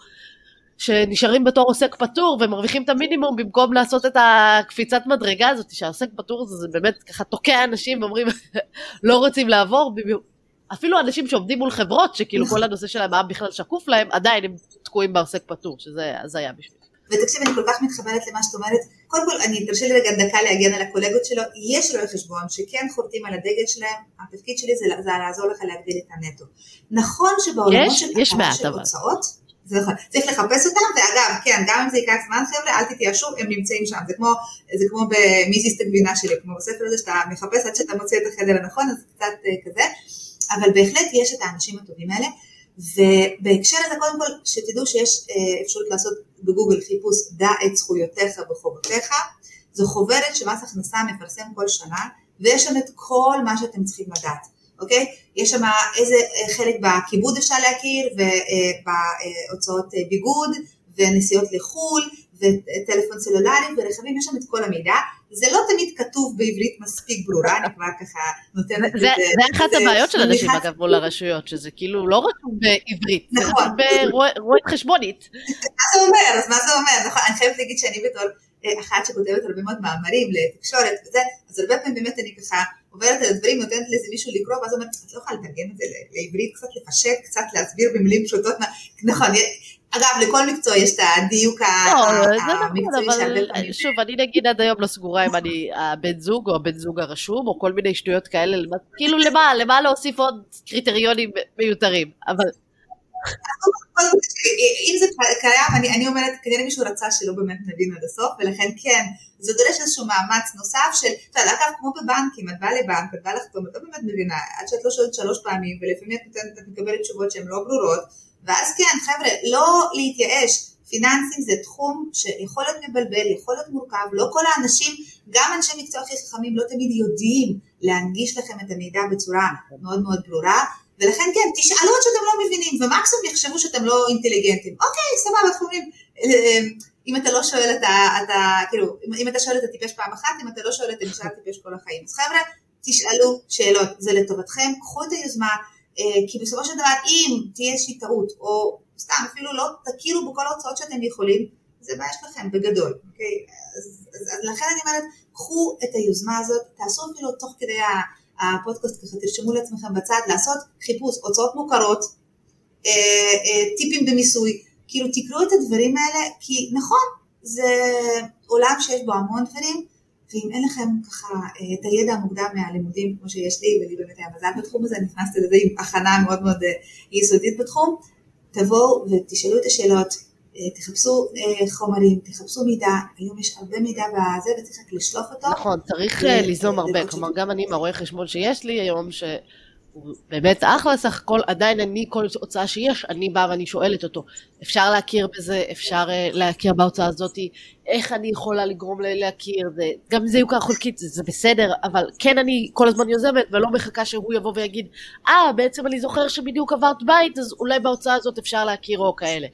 שנשארים בתור עוסק פטור ומרוויחים את המינימום במקום לעשות את הקפיצת מדרגה הזאת שהעוסק פטור הזה זה באמת ככה תוקע אנשים ואומרים לא רוצים לעבור אפילו אנשים שעובדים מול חברות שכאילו כל הנושא שלהם היה בכלל שקוף להם עדיין הם תקועים בעוסק פטור שזה הזיה בשביל. ותקשיב אני כל כך מתחברת למה שאת אומרת קודם כל אני תרשה לי רגע דקה להגן על הקולגות שלו. יש רואי חשבון שכן חורטים על הדגל שלהם. התפקיד שלי זה, זה לעזור לך להגדיל את הנטו. נכון שבעולמות של, של הוצאות זה נכון, צריך לחפש אותם, ואגב, כן, גם אם זה ייקח זמן חבר'ה, אל תתייאשו, הם נמצאים שם, זה כמו, זה כמו במי זיסט הגבינה שלי, כמו בספר הזה שאתה מחפש עד שאתה מוצא את החדר הנכון, אז קצת uh, כזה, אבל בהחלט יש את האנשים הטובים האלה, ובהקשר הזה קודם כל, שתדעו שיש uh, אפשרות לעשות בגוגל חיפוש דע את זכויותיך וחובותיך, זו חוברת שמס הכנסה מפרסם כל שנה, ויש שם את כל מה שאתם צריכים לדעת. אוקיי? יש שם איזה אה, חלק בכיבוד אפשר להכיר, ובהוצאות אה, ביגוד, ונסיעות לחו"ל, וטלפון סלולרי, ורכבים, יש שם את כל המידע. זה לא תמיד כתוב בעברית מספיק ברורה, אני כבר ככה נותנת את זה. זה אחת הבעיות של אנשים אגב מול הרשויות, שזה כאילו לא רק בעברית, זה רק ברואית חשבונית. מה זה אומר? אז מה זה אומר? נכון, אני חייבת להגיד שאני בתור אה, אחת שכותבת הרבה מאוד מאמרים לתקשורת וזה, אז הרבה פעמים באמת אני ככה עוברת על הדברים, נותנת לאיזה מישהו לקרוא, ואז אומרת, את לא יכולה לתרגם את זה לעברית, קצת לפשט, קצת להסביר במילים פשוטות, נכון, אגב, לכל מקצוע יש את הדיוק לא, המקצועי נכון, שהרבה פעמים... שוב, אני נגיד עד היום לא סגורה אם אני הבן זוג או הבן זוג הרשום, או כל מיני שטויות כאלה, כאילו למה, למה להוסיף עוד קריטריונים מיותרים, אבל... אם זה קיים, אני, אני אומרת, כנראה מישהו רצה שלא באמת נבין עד הסוף, ולכן כן, זה דורש איזשהו מאמץ נוסף של, אתה יודע, אגב, כמו בבנקים, את באה לבנק, את באה לחתום, את לא באמת מבינה, עד שאת לא שואלת שלוש פעמים, ולפעמים את מקבלת תשובות שהן לא ברורות, ואז כן, חבר'ה, לא להתייאש, פיננסים זה תחום שיכול להיות מבלבל, יכול להיות מורכב, לא כל האנשים, גם אנשי מקצוע הכי חכמים לא תמיד יודעים להנגיש לכם את המידע בצורה מאוד מאוד ברורה, ולכן כן, תשאלו עד שאתם לא מבינים, ומקסימום יחשבו שאתם לא אינטליגנטים. אוקיי, סבבה, אנחנו אומרים, אה, אם אתה לא שואל אתה, אתה, כאילו, אם אתה שואל אתה טיפש פעם אחת, אם אתה לא שואל אתה נשאר טיפש כל החיים. אז חבר'ה, תשאלו שאלות, זה לטובתכם, קחו את היוזמה, אה, כי בסופו של דבר אם תהיה איזושהי טעות, או סתם אפילו לא תכירו בכל ההוצאות שאתם יכולים, זה בעיה שלכם בגדול, אוקיי? אז, אז, אז לכן אני אומרת, קחו את היוזמה הזאת, תעשו אפילו תוך כדי. הפודקאסט ככה תרשמו לעצמכם בצד לעשות חיפוש הוצאות מוכרות, אה, אה, טיפים במיסוי, כאילו תקראו את הדברים האלה כי נכון זה עולם שיש בו המון דברים ואם אין לכם ככה אה, את הידע המוקדם מהלימודים כמו שיש לי ולי באמת היה מזל בתחום הזה, נכנסתי לזה עם הכנה מאוד מאוד יסודית בתחום, תבואו ותשאלו את השאלות, תחפשו חומרים, תחפשו מידע, היום יש הרבה מידע בזה וצריך רק לשלוף אותו. נכון, צריך ליזום הרבה, כלומר גם אני עם הרואה חשבון שיש לי היום, הוא באמת אחלה סך הכל, עדיין אני, כל הוצאה שיש, אני באה ואני שואלת אותו, אפשר להכיר בזה, אפשר uh, להכיר בהוצאה הזאת, איך אני יכולה לגרום להכיר, זה, גם אם זה יוקר חולקית, זה, זה בסדר, אבל כן אני כל הזמן יוזמת, ולא מחכה שהוא יבוא ויגיד, אה, ah, בעצם אני זוכר שבדיוק עברת בית, אז אולי בהוצאה הזאת אפשר להכיר או כאלה.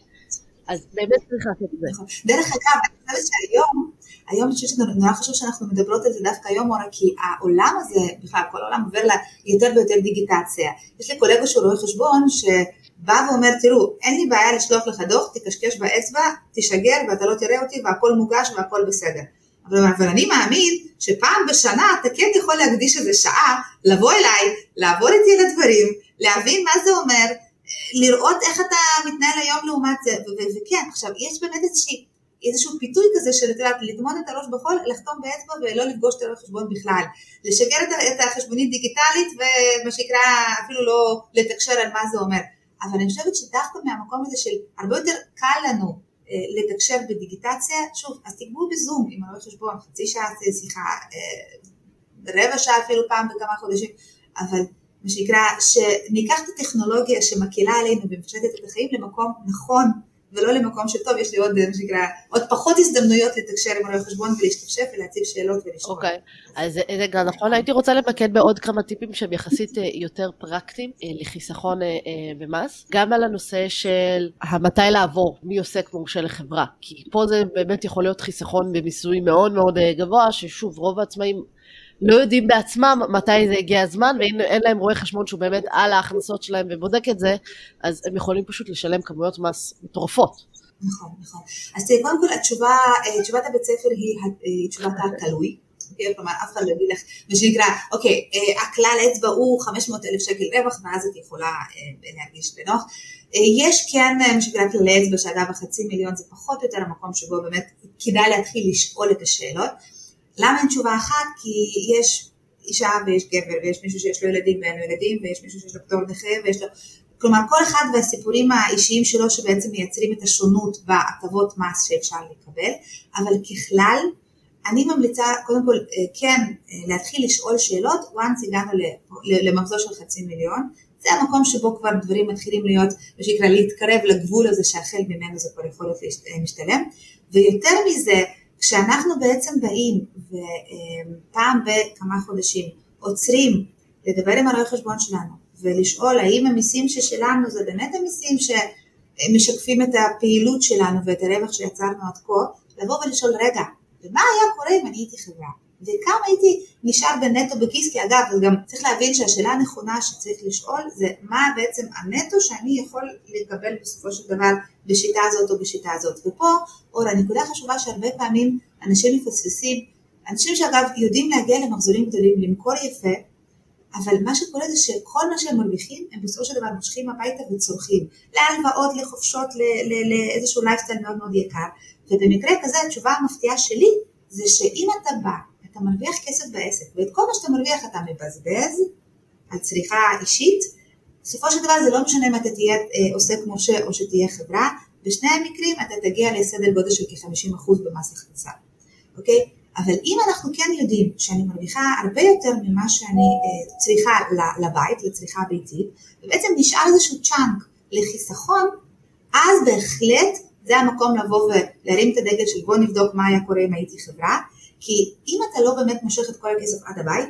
אז באמת צריך לעשות את זה. נכון. דרך אגב, אני חושבת שהיום, היום אני חושבת שנורא חשוב שאנחנו מדברות על זה דווקא היום, מורה, כי העולם הזה, בכלל כל העולם עובר ליותר ויותר דיגיטציה. יש לי קולגה שהוא רואה חשבון שבא ואומר, תראו, אין לי בעיה לשלוח לך דוח, תקשקש באצבע, תשגר ואתה לא תראה אותי והכל מוגש והכל בסדר. אבל, אבל אני מאמין שפעם בשנה אתה כן יכול להקדיש איזה שעה, לבוא אליי, לעבור איתי על הדברים, להבין מה זה אומר, לראות איך אתה מתנהל היום לעומת זה, וכן, עכשיו, יש באמת איזושהי, איזשהו פיתוי כזה של, את יודעת, לטמון את הראש בחול, לחתום באצבע ולא לפגוש את הרואה חשבון בכלל. לשגר את החשבונית דיגיטלית ומה שנקרא, אפילו לא לתקשר על מה זה אומר. אבל אני חושבת שדווקא מהמקום הזה של הרבה יותר קל לנו אה, לתקשר בדיגיטציה, שוב, אז תקבעו בזום עם הרואה חשבון, חצי שעה שיחה, אה, רבע שעה אפילו פעם בכמה חודשים, אבל מה שנקרא, שניקח את הטכנולוגיה שמקהילה עלינו ומפשטת את החיים למקום נכון ולא למקום שטוב, יש לי עוד, מה שנקרא, עוד פחות הזדמנויות לתקשר עם הרואה חשבון ולהשתפשף ולהציב שאלות ולשאול. אוקיי, okay. אז זה גם נכון, הייתי רוצה למקד בעוד כמה טיפים שהם יחסית אה, יותר פרקטיים אה, לחיסכון אה, במס, גם על הנושא של המתי לעבור מעוסק מורשה לחברה, כי פה זה באמת יכול להיות חיסכון במיסוי מאוד מאוד גבוה, ששוב, רוב העצמאים לא יודעים בעצמם מתי זה הגיע הזמן, ואם אין להם רואה חשבון שהוא באמת על ההכנסות שלהם ובודק את זה, אז הם יכולים פשוט לשלם כמויות מס מטורפות. נכון, נכון. אז תראי, קודם כל התשובה, אה, תשובת הבית ספר היא אה, תשובת התלוי. אוקיי? כלומר, אף אחד לא יגיד לך, מה שנקרא, אוקיי, אה, הכלל אצבע הוא 500 אלף שקל רווח, ואז את יכולה להרגיש בנוח. יש כן מה שנקרא כללי אצבע, שאגב החצי מיליון זה פחות או יותר המקום שבו באמת כדאי להתחיל לשאול את השאלות. למה אין תשובה אחת? כי יש אישה ויש גבר ויש מישהו שיש לו ילדים ואין לו ילדים ויש מישהו שיש לו פטור נכה ויש לו... כלומר כל אחד והסיפורים האישיים שלו שבעצם מייצרים את השונות בהטבות מס שאפשר לקבל, אבל ככלל אני ממליצה קודם כל אה, כן אה, להתחיל לשאול שאלות once הגענו למחזור של חצי מיליון, זה המקום שבו כבר דברים מתחילים להיות, מה שנקרא להתקרב לגבול הזה שהחל ממנו זה כבר יכול להיות משתלם, ויותר מזה כשאנחנו בעצם באים ופעם בכמה חודשים עוצרים לדבר עם הרואה חשבון שלנו ולשאול האם המיסים ששלנו זה באמת המיסים שמשקפים את הפעילות שלנו ואת הרווח שיצרנו עד כה, לבוא ולשאול רגע, ומה היה קורה אם אני הייתי חברה? וכמה הייתי נשאר בנטו בכיס, כי אגב, גם צריך להבין שהשאלה הנכונה שצריך לשאול זה מה בעצם הנטו שאני יכול לקבל בסופו של דבר בשיטה הזאת או בשיטה הזאת. ופה, אור, הנקודה החשובה שהרבה פעמים אנשים מפספסים, אנשים שאגב יודעים להגיע למחזורים גדולים, למכור יפה, אבל מה שקורה זה שכל מה שהם מרוויחים, הם בסופו של דבר מושכים הביתה וצורכים. להלוואות, לחופשות, לאיזשהו לייפסטייל מאוד מאוד יקר. ובמקרה כזה התשובה המפתיעה שלי זה שאם אתה בא אתה מרוויח כסף בעסק, ואת כל מה שאתה מרוויח אתה מבזבז על צריכה אישית, בסופו של דבר זה לא משנה אם אתה תהיה אה, עוסק מורשה או שתהיה חברה, בשני המקרים אתה תגיע לסדר גודל של כ-50% במס הכנסה, אוקיי? אבל אם אנחנו כן יודעים שאני מרוויחה הרבה יותר ממה שאני אה, צריכה לבית, לצריכה ביתית, ובעצם נשאר איזשהו צ'אנק לחיסכון, אז בהחלט זה המקום לבוא ולהרים את הדגל של בוא נבדוק מה היה קורה אם הייתי חברה, כי אם אתה לא באמת מושך את כל הכסף עד הבית,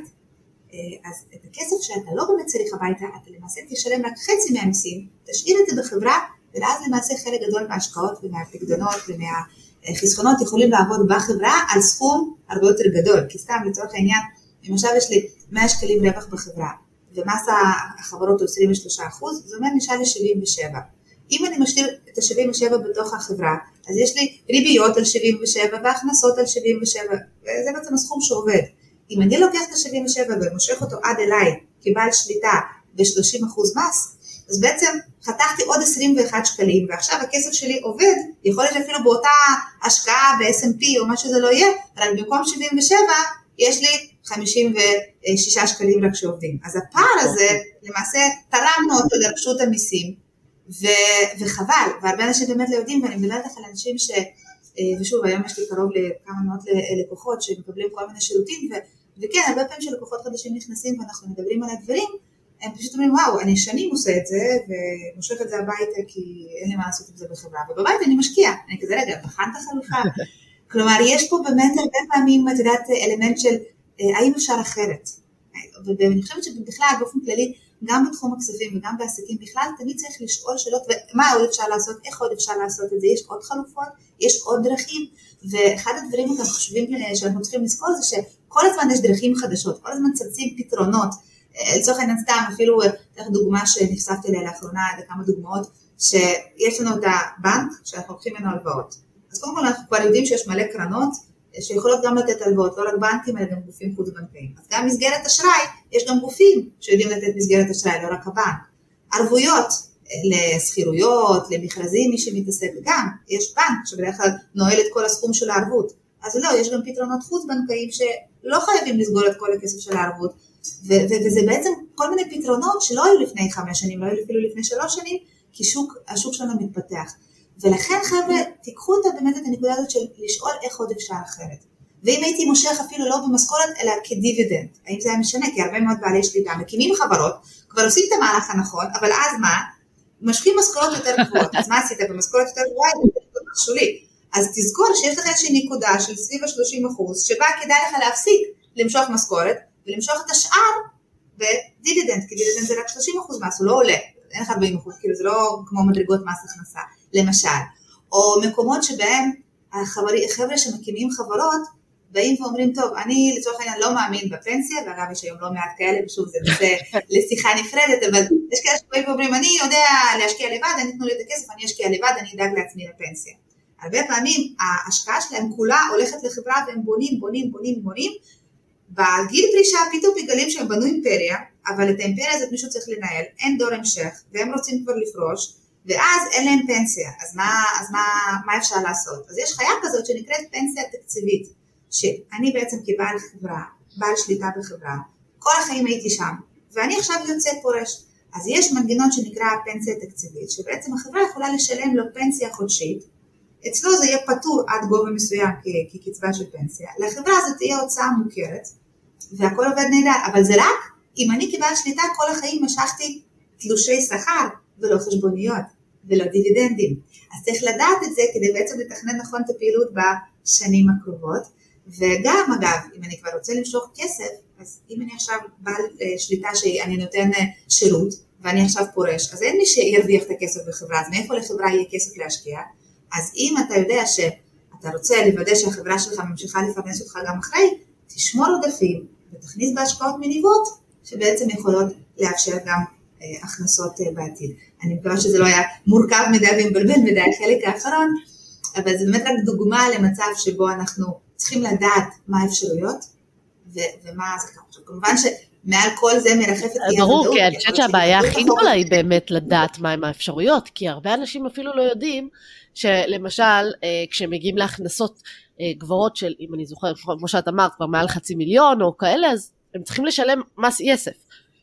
אה, אז את הכסף שאתה לא באמת צריך הביתה, אתה למעשה תשלם רק חצי מהמיסים, תשאיר את זה בחברה, ואז למעשה חלק גדול מההשקעות ומהפקדונות ומהחסכונות יכולים לעבוד בחברה על סכום הרבה יותר גדול, כי סתם לצורך העניין, אם עכשיו יש לי 100 שקלים רווח בחברה, ומס החברות הוא 23 זה אומר נשאר לי 77. אם אני משאיר את ה-77 בתוך החברה, אז יש לי ריביות על 77 והכנסות על 77, וזה בעצם הסכום שעובד. אם אני לוקח את ה-77 ומושך אותו עד אליי כבעל שליטה ב-30% מס, אז בעצם חתכתי עוד 21 שקלים, ועכשיו הכסף שלי עובד, יכול להיות שאפילו באותה השקעה ב-S&P או מה שזה לא יהיה, אבל במקום 77 יש לי 56 שקלים רק שעובדים. אז הפער הזה, למעשה תרמנו אותו לרשות המיסים, ו- וחבל, והרבה אנשים באמת לא יודעים, ואני מדברת על אנשים ש... אה, ושוב, היום יש לי קרוב לכמה מאות לקוחות שמקבלים כל מיני שירותים, ו- וכן, הרבה פעמים שלקוחות חדשים נכנסים ואנחנו מדברים על הדברים, הם פשוט אומרים, וואו, אני שנים עושה את זה, ומושך את זה הביתה כי אין לי מה לעשות עם זה בחברה, ובבית אני משקיע, אני כזה, רגע, בחנת חלופה? כלומר, יש פה באמת הרבה פעמים, את יודעת, אלמנט של אה, האם אפשר אחרת. ואני חושבת שבכלל, באופן כללי, גם בתחום הכספים וגם בעסקים בכלל, תמיד צריך לשאול שאלות, ומה עוד אפשר לעשות, איך עוד אפשר לעשות את זה, יש עוד חלופות, יש עוד דרכים, ואחד הדברים הכי חשובים אה, שאנחנו צריכים לזכור זה שכל הזמן יש דרכים חדשות, כל הזמן צצים פתרונות. אה, לצורך העניין סתם, אפילו, אתן דוגמה שנחשפתי אליה לאחרונה, כמה דוגמאות, שיש לנו את הבנק שאנחנו לוקחים ממנו הלוואות. אז קודם כל אנחנו כבר יודעים שיש מלא קרנות שיכולות גם לתת הלוואות, לא רק בנקים אלא גם גופים חוץ בנקאיים. אז גם מסגרת אשראי, יש גם גופים שיודעים לתת מסגרת אשראי, לא רק הבנק. ערבויות לשכירויות, למכרזים, מי שמתעסק, גם יש בנק שבדרך כלל נועל את כל הסכום של הערבות. אז לא, יש גם פתרונות חוץ בנקאיים שלא חייבים לסגור את כל הכסף של הערבות. וזה בעצם כל מיני פתרונות שלא היו לפני חמש שנים, לא היו אפילו לפני שלוש שנים, כי שוק, השוק שלנו מתפתח. ולכן חבר'ה, תיקחו את, באמת את הנקודה הזאת של לשאול איך עוד אפשר אחרת. ואם הייתי מושך אפילו לא במשכורת, אלא כדיבידנד, האם זה היה משנה? כי הרבה מאוד בעלי שליטה מקימים חברות, כבר עושים את המהלך הנכון, אבל אז מה? משקיעים משכורות יותר גבוהות. אז מה עשית במשכורת יותר גבוהה? זה שולי. אז תזכור שיש לך איזושהי נקודה של סביב ה-30 אחוז, שבה כדאי לך להפסיק למשוך משכורת, ולמשוך את השאר בדיבידנד, כי דיבידנד זה רק 30 אחוז מס, הוא לא עולה, אין לך 40 אחוז, כאילו זה לא כמו מדרגות מס הכנסה. למשל, או מקומות שבהם החבר'ה שמקימים חברות באים ואומרים, טוב, אני לצורך העניין לא מאמין בפנסיה, ואגב יש היום לא מעט כאלה, ושוב זה נושא לשיחה נפרדת, אבל יש כאלה שבאים ואומרים, אני יודע להשקיע לבד, אני, תנו לי את הכסף, אני אשקיע לבד, אני אדאג לעצמי לפנסיה. הרבה פעמים ההשקעה שלהם כולה הולכת לחברה והם בונים, בונים, בונים, בונים, בגיל פרישה פתאום מגלים שהם בנו אימפריה, אבל את האימפריה הזאת מישהו צריך לנהל, אין דור המשך, והם רוצים כבר לפרוש, ואז אין להם פנסיה, אז מה, אז מה, מה אפשר לעשות? אז יש חיה כזאת שנקראת פנסיה תקציבית, שאני בעצם כבעל חברה, בעל שליטה בחברה, כל החיים הייתי שם, ואני עכשיו יוצאת פורש. אז יש מנגנון שנקרא פנסיה תקציבית, שבעצם החברה יכולה לשלם לו פנסיה חודשית, אצלו זה יהיה פטור עד גובה מסוים כקצבה של פנסיה, לחברה הזאת תהיה הוצאה מוכרת, והכל עובד נהדר, אבל זה רק אם אני כבעל שליטה כל החיים משכתי תלושי שכר ולא חשבוניות ולא דיבידנדים. אז צריך לדעת את זה כדי בעצם לתכנן נכון את הפעילות בשנים הקרובות. וגם אגב, אם אני כבר רוצה למשוך כסף, אז אם אני עכשיו בעל אה, שליטה שאני נותן אה, שירות ואני עכשיו פורש, אז אין מי שירוויח את הכסף בחברה, אז מאיפה לחברה יהיה כסף להשקיע? אז אם אתה יודע שאתה רוצה לוודא שהחברה שלך ממשיכה לפרנס אותך גם אחרי, תשמור עודפים ותכניס בהשקעות מניבות שבעצם יכולות לאפשר גם הכנסות אה, בעתיד. אני מקווה שזה לא היה מורכב מדי ומבלבל מדי החלק האחרון, אבל זה באמת רק דוגמה למצב שבו אנחנו צריכים לדעת מה האפשרויות ו- ומה זה כמובן. כמובן שמעל כל זה מרחפת אי ברור, כי אני חושבת שהבעיה הכי גדולה היא באמת לדעת מהם האפשרויות, כי הרבה אנשים אפילו לא יודעים שלמשל אה, כשהם מגיעים להכנסות גבוהות של, אם אני זוכרת, כמו שאת אמרת, כבר מעל חצי מיליון או כאלה, אז הם צריכים לשלם מס יסף.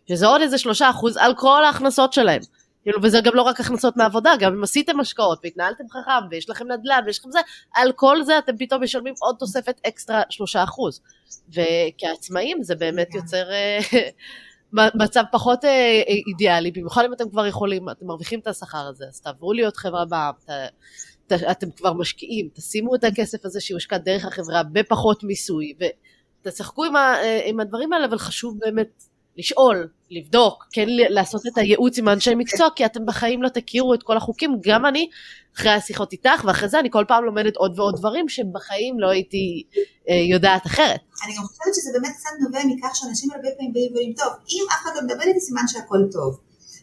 שזה עוד איזה שלושה אחוז על כל ההכנסות שלהם. כאילו, וזה גם לא רק הכנסות מעבודה, גם אם עשיתם השקעות והתנהלתם חכם ויש לכם נדל"ן ויש לכם זה, על כל זה אתם פתאום משלמים עוד תוספת אקסטרה שלושה אחוז. וכעצמאים זה באמת יוצר אה, מצב פחות אה, אידיאלי, במיוחד אם אתם כבר יכולים, אתם מרוויחים את השכר הזה, אז תעברו להיות חברה בעם, אתם כבר משקיעים, תשימו את הכסף הזה שיושקע דרך החברה בפחות מיסוי, ותשחקו עם, ה, אה, עם הדברים האלה, אבל חשוב באמת לשאול, לבדוק, כן לעשות את הייעוץ עם אנשי מקצוע, כי אתם בחיים לא תכירו את כל החוקים, גם אני, אחרי השיחות איתך, ואחרי זה אני כל פעם לומדת עוד ועוד דברים שבחיים לא הייתי אה, יודעת אחרת. אני גם חושבת שזה באמת קצת נובע מכך שאנשים הרבה פעמים באים ואומרים, טוב, אם אף אחד לא מדבר איתי סימן שהכל טוב.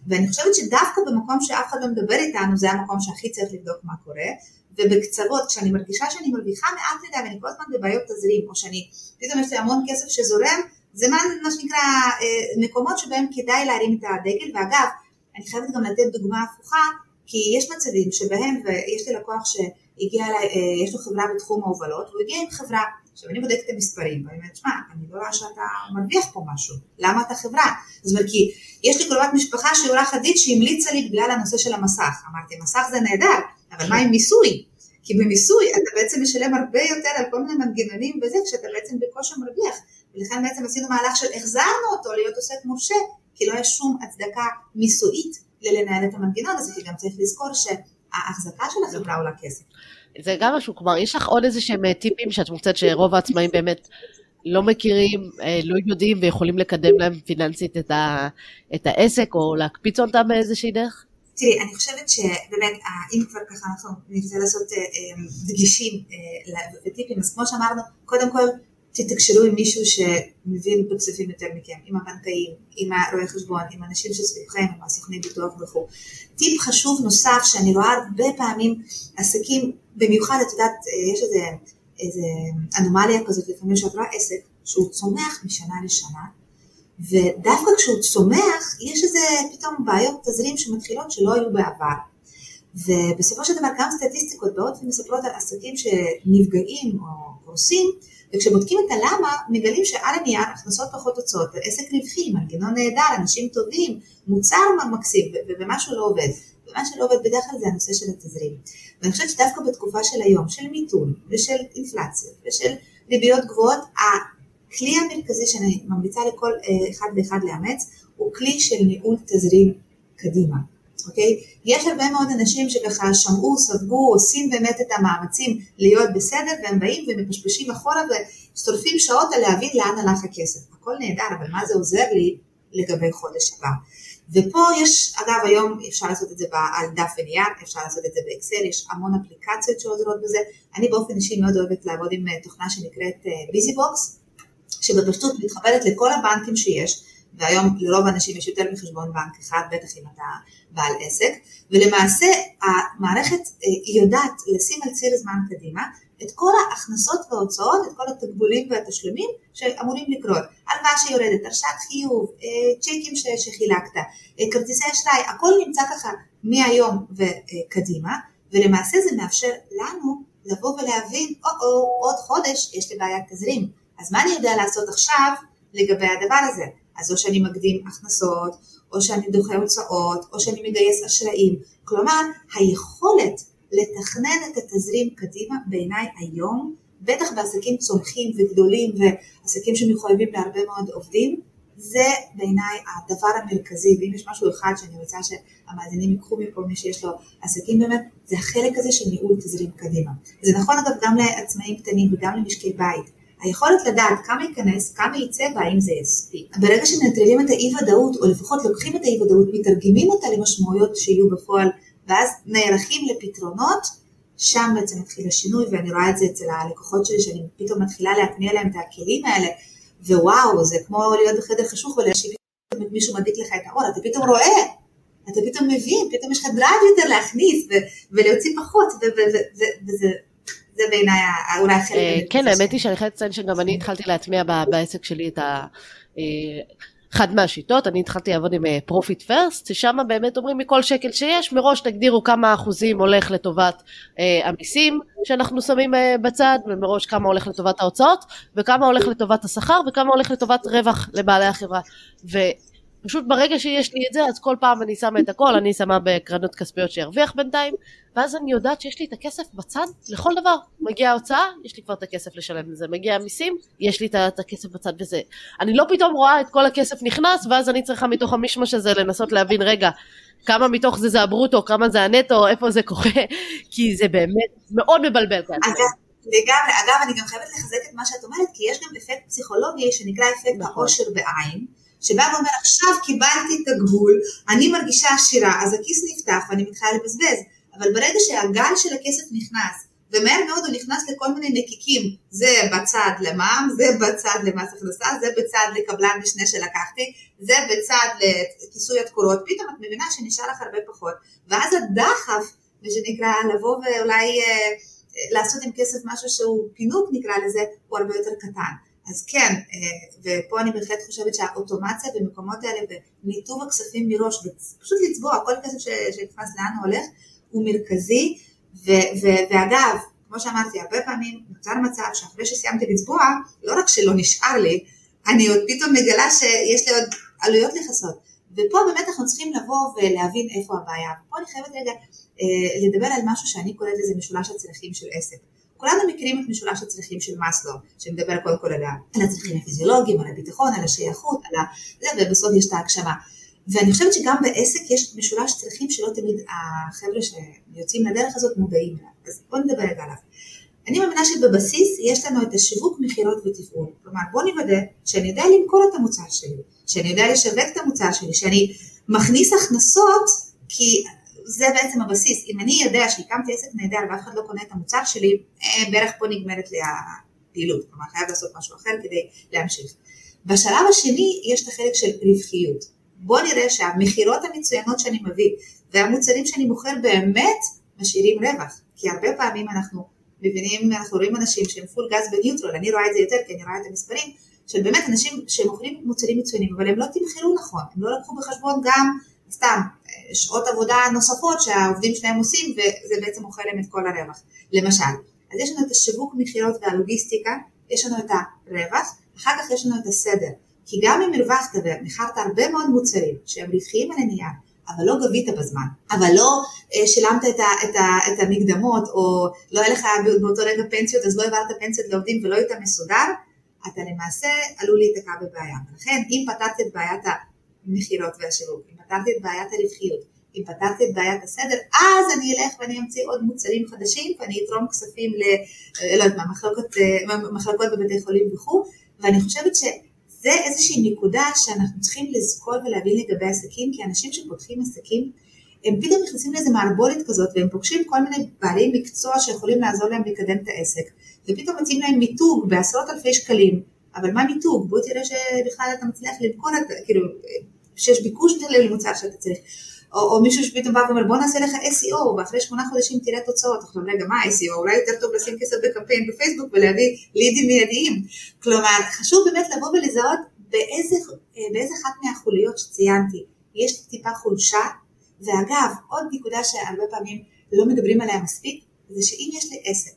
ואני חושבת שדווקא במקום שאף אחד לא מדבר איתנו, זה המקום שהכי צריך לבדוק מה קורה. ובקצוות, כשאני מרגישה שאני מרוויחה מעט מדי ואני כל הזמן בבעיות תזרים, או שאני, פתאום יש לי המון כסף שזורם, זה מה, מה שנקרא אה, מקומות שבהם כדאי להרים את הדגל, ואגב, אני חייבת גם לתת דוגמה הפוכה, כי יש מצבים שבהם, ויש לי לקוח שהגיע אליי, אה, יש לו חברה בתחום ההובלות, הוא הגיע עם חברה. עכשיו אני בודקת את המספרים, ואני אומרת, שמע, אני לא רואה שאתה מרוויח פה משהו, למה אתה חברה? זאת אומרת, כי יש לי קרובת משפחה שהיא עורכת דין שהמליצה לי בגלל הנושא של המסך. אמרתי, מסך זה נהדר, אבל מה עם מיסוי? כי במיסוי אתה בעצם משלם הרבה יותר על כל מיני מנגנונים וזה, כשאתה בעצם בקושי מרוויח. ולכן בעצם עשינו מהלך של החזרנו אותו להיות עוסק מורשה, כי לא יש שום הצדקה מיסויית ללנהל את המנגנון הזה, כי גם צריך לזכור שההחזקה של החברה עולה כסף. זה גם משהו, כלומר, יש לך עוד איזה שהם אה, טיפים שאת מוצאת שרוב העצמאים באמת לא מכירים, אה, לא יודעים ויכולים לקדם להם פיננסית את, ה, את העסק, או להקפיץ אותם באיזושהי דרך? תראי, אני חושבת שבאמת, אם כבר ככה אנחנו נרצה לעשות אה, דגישים וטיפים, אז כמו שאמרנו, קודם כל תתקשרו עם מישהו שמבין בכספים יותר מכם, עם הבנקאים, עם הרואי חשבון, עם אנשים שסביבכם, עם הסוכני ביטוח וכו'. טיפ חשוב נוסף שאני רואה הרבה פעמים עסקים, במיוחד את יודעת, יש איזה, איזה אנומליה כזאת לפעמים שאת רואה עסק שהוא צומח משנה לשנה, ודווקא כשהוא צומח יש איזה פתאום בעיות תזרים שמתחילות שלא היו בעבר. ובסופו של דבר גם סטטיסטיקות באות ומספרות על עסקים שנפגעים או קורסים, וכשבודקים את הלמה, מגלים שעל הנייר הכנסות פחות הוצאות, עסק רווחי, מנגנון נהדר, אנשים טובים, מוצר מקסים, ומשהו לא עובד. ומה שלא עובד בדרך כלל זה הנושא של התזרים. ואני חושבת שדווקא בתקופה של היום, של מיתון, ושל אינפלציה, ושל ריביות גבוהות, הכלי המרכזי שאני ממליצה לכל אה, אחד ואחד לאמץ, הוא כלי של ניהול תזרים קדימה. אוקיי? יש הרבה מאוד אנשים שככה שמעו, ספגו, עושים באמת את המאמצים להיות בסדר, והם באים ומפשפשים אחורה ושורפים שעות על להבין לאן הלך הכסף. הכל נהדר, אבל מה זה עוזר לי לגבי חודש הבא? ופה יש, אגב היום אפשר לעשות את זה על דף ונייר, אפשר לעשות את זה באקסל, יש המון אפליקציות שעוזרות בזה. אני באופן אישי מאוד אוהבת לעבוד עם אה, תוכנה שנקראת Bizi אה, Box, שבפשטות מתחברת לכל הבנקים שיש, והיום לרוב האנשים יש יותר מחשבון בנק אחד, בטח אם אתה בעל עסק, ולמעשה המערכת אה, היא יודעת לשים על ציר זמן קדימה את כל ההכנסות וההוצאות, את כל התקבולים והתשלומים שאמורים לקרות. הלוואה שיורדת, הרשאת חיוב, אה, צ'קים שחילקת, אה, כרטיסי אשראי, הכל נמצא ככה מהיום וקדימה, ולמעשה זה מאפשר לנו לבוא ולהבין, או-או, עוד חודש יש לי בעיית תזרים, אז מה אני יודע לעשות עכשיו לגבי הדבר הזה? אז או שאני מקדים הכנסות, או שאני דוחה הוצאות, או שאני מגייס אשראים. כלומר, היכולת לתכנן את התזרים קדימה בעיניי היום, בטח בעסקים צומחים וגדולים ועסקים שמחויבים להרבה מאוד עובדים, זה בעיניי הדבר המרכזי, ואם יש משהו אחד שאני רוצה שהמאזינים ייקחו מפה, מי שיש לו עסקים באמת, זה החלק הזה של ניהול תזרים קדימה. זה נכון אגב גם לעצמאים קטנים וגם למשקי בית. היכולת לדעת כמה ייכנס, כמה יצא והאם זה יספיק. ברגע שמנטרלים את האי ודאות, או לפחות לוקחים את האי ודאות, מתרגמים אותה למשמעויות שיהיו בפועל, ואז נערכים לפתרונות, שם בעצם מתחיל השינוי, ואני רואה את זה אצל הלקוחות שלי, שאני פתאום מתחילה להטמיע להם את הכלים האלה, ווואו, זה כמו להיות בחדר חשוך ולהשיב פתאום מישהו מדליק לך את האור, אתה פתאום רואה, אתה פתאום מבין, פתאום יש לך drive יותר להכניס ולהוציא פחות, וזה זה בעיניי אולי החלק. אה, כן, האמת היא שאני חייבת לציין שגם אני התחלתי להטמיע בעסק שלי את ה... אה, אחת מהשיטות, אני התחלתי לעבוד עם Profit uh, First, ששם באמת אומרים מכל שקל שיש, מראש תגדירו כמה אחוזים הולך לטובת uh, המיסים שאנחנו שמים uh, בצד, ומראש כמה הולך לטובת ההוצאות, וכמה הולך לטובת השכר, וכמה הולך לטובת רווח לבעלי החברה. ו... פשוט ברגע שיש לי את זה, אז כל פעם אני שמה את הכל, אני שמה בקרנות כספיות שירוויח בינתיים, ואז אני יודעת שיש לי את הכסף בצד לכל דבר. מגיעה ההוצאה, יש לי כבר את הכסף לשלם לזה. מגיע המיסים, יש לי את הכסף בצד וזה. אני לא פתאום רואה את כל הכסף נכנס, ואז אני צריכה מתוך המישמש הזה לנסות להבין, רגע, כמה מתוך זה זה הברוטו, כמה זה הנטו, איפה זה קורה, כי זה באמת מאוד מבלבל. לגמרי, אגב, אני גם חייבת לחזק את מה שאת אומרת, כי יש גם אפקט פסיכולוגי שנקרא אפקט נכון. העושר בעין. שבא ואומר עכשיו קיבלתי את הגבול, אני מרגישה עשירה, אז הכיס נפתח ואני מתחילה לבזבז. אבל ברגע שהגל של הכסף נכנס, ומהר מאוד הוא נכנס לכל מיני נקיקים, זה בצד למע"מ, זה בצד למס הכנסה, זה בצד לקבלן משנה שלקחתי, זה בצד לכיסוי התקורות, פתאום את מבינה שנשאר לך הרבה פחות, ואז הדחף, מה שנקרא, לבוא ואולי אה, לעשות עם כסף משהו שהוא פינוק נקרא לזה, הוא הרבה יותר קטן. אז כן, ופה אני בהחלט חושבת שהאוטומציה במקומות האלה וניתוב הכספים מראש ופשוט לצבוע כל כסף שנכנס לאן הוא הולך הוא מרכזי ו- ו- ואגב, כמו שאמרתי, הרבה פעמים נוצר מצב שאחרי שסיימתי לצבוע, לא רק שלא נשאר לי, אני עוד פתאום מגלה שיש לי עוד עלויות לכסות. ופה באמת אנחנו צריכים לבוא ולהבין איפה הבעיה. פה אני חייבת רגע אה, לדבר על משהו שאני קוראת לזה משולש הצרכים של עסק. כולנו מכירים את משולש הצרכים של מאסלו, שמדבר קודם כל על הצרכים הפיזיולוגיים, על הביטחון, על השייכות, על ה... זה, ובסוף יש את ההגשמה. ואני חושבת שגם בעסק יש משולש צרכים שלא תמיד החבר'ה שיוצאים לדרך הזאת מודעים אליו. אז בואו נדבר רגע עליו. אני מאמינה שבבסיס יש לנו את השיווק, מכירות ותפעול. כלומר, בואו נוודא שאני יודע למכור את המוצר שלי, שאני יודע לשווק את המוצר שלי, שאני מכניס הכנסות, כי זה בעצם הבסיס. אם אני יודע שהקמתי עסק נהדר ואף אחד לא קונה את המוצר שלי, אה, בערך פה נגמרת לי הפעילות. כלומר, חייב לעשות משהו אחר כדי להמשיך. בשלב השני יש את החלק של רווחיות. בואו נראה שהמכירות המצוינות שאני מביא והמוצרים שאני מוכר באמת משאירים רווח. כי הרבה פעמים אנחנו מבינים, אנחנו רואים אנשים שהם פול גז בניוטרל, אני רואה את זה יותר כי אני רואה את המספרים, של באמת אנשים שמוכרים מוצרים מצוינים, אבל הם לא תומחרו נכון, הם לא לקחו בחשבון גם סתם שעות עבודה נוספות שהעובדים שלהם עושים וזה בעצם אוכל להם את כל הרווח. למשל, אז יש לנו את השיווק, מכירות והלוגיסטיקה, יש לנו את הרווח, אחר כך יש לנו את הסדר. כי גם אם הרווחת ומכרת הרבה מאוד מוצרים שהם רווחיים על הנייר, אבל לא גבית בזמן, אבל לא אה, שילמת את, ה, את, ה, את המקדמות, או לא היה לך באותו רגע פנסיות, אז לא העברת פנסיות לעובדים ולא היית מסודר, אתה למעשה עלול להיתקע בבעיה. ולכן אם פתרתי את בעיית המכירות והשיווק, אם פתרתי את בעיית הרווחיות, אם פתרתי את בעיית הסדר, אז אני אלך ואני אמציא עוד מוצרים חדשים ואני אתרום כספים ל... אה, לא יודעת מה, מחלקות, אה, מחלקות בבתי חולים וכו', ואני חושבת ש... זה איזושהי נקודה שאנחנו צריכים לזכור ולהבין לגבי עסקים, כי אנשים שפותחים עסקים, הם פתאום נכנסים לאיזה מערבולת כזאת, והם פוגשים כל מיני בעלי מקצוע שיכולים לעזור להם לקדם את העסק, ופתאום מציעים להם מיתוג בעשרות אלפי שקלים, אבל מה מיתוג? בוא תראה שבכלל אתה מצליח למכור את, כאילו, שיש ביקוש למוצר שאתה צריך. או, או מישהו שפתאום בא ואומר בוא נעשה לך SEO ואחרי שמונה חודשים תראה תוצאות, עכשיו רגע מה SEO, אולי יותר טוב לשים כסף בקמפיין בפייסבוק ולהביא לידים מיידיים, כלומר חשוב באמת לבוא ולזהות באיזה, באיזה אחת מהחוליות שציינתי יש טיפה חולשה, ואגב עוד נקודה שהרבה פעמים לא מדברים עליה מספיק, זה שאם יש לי עסק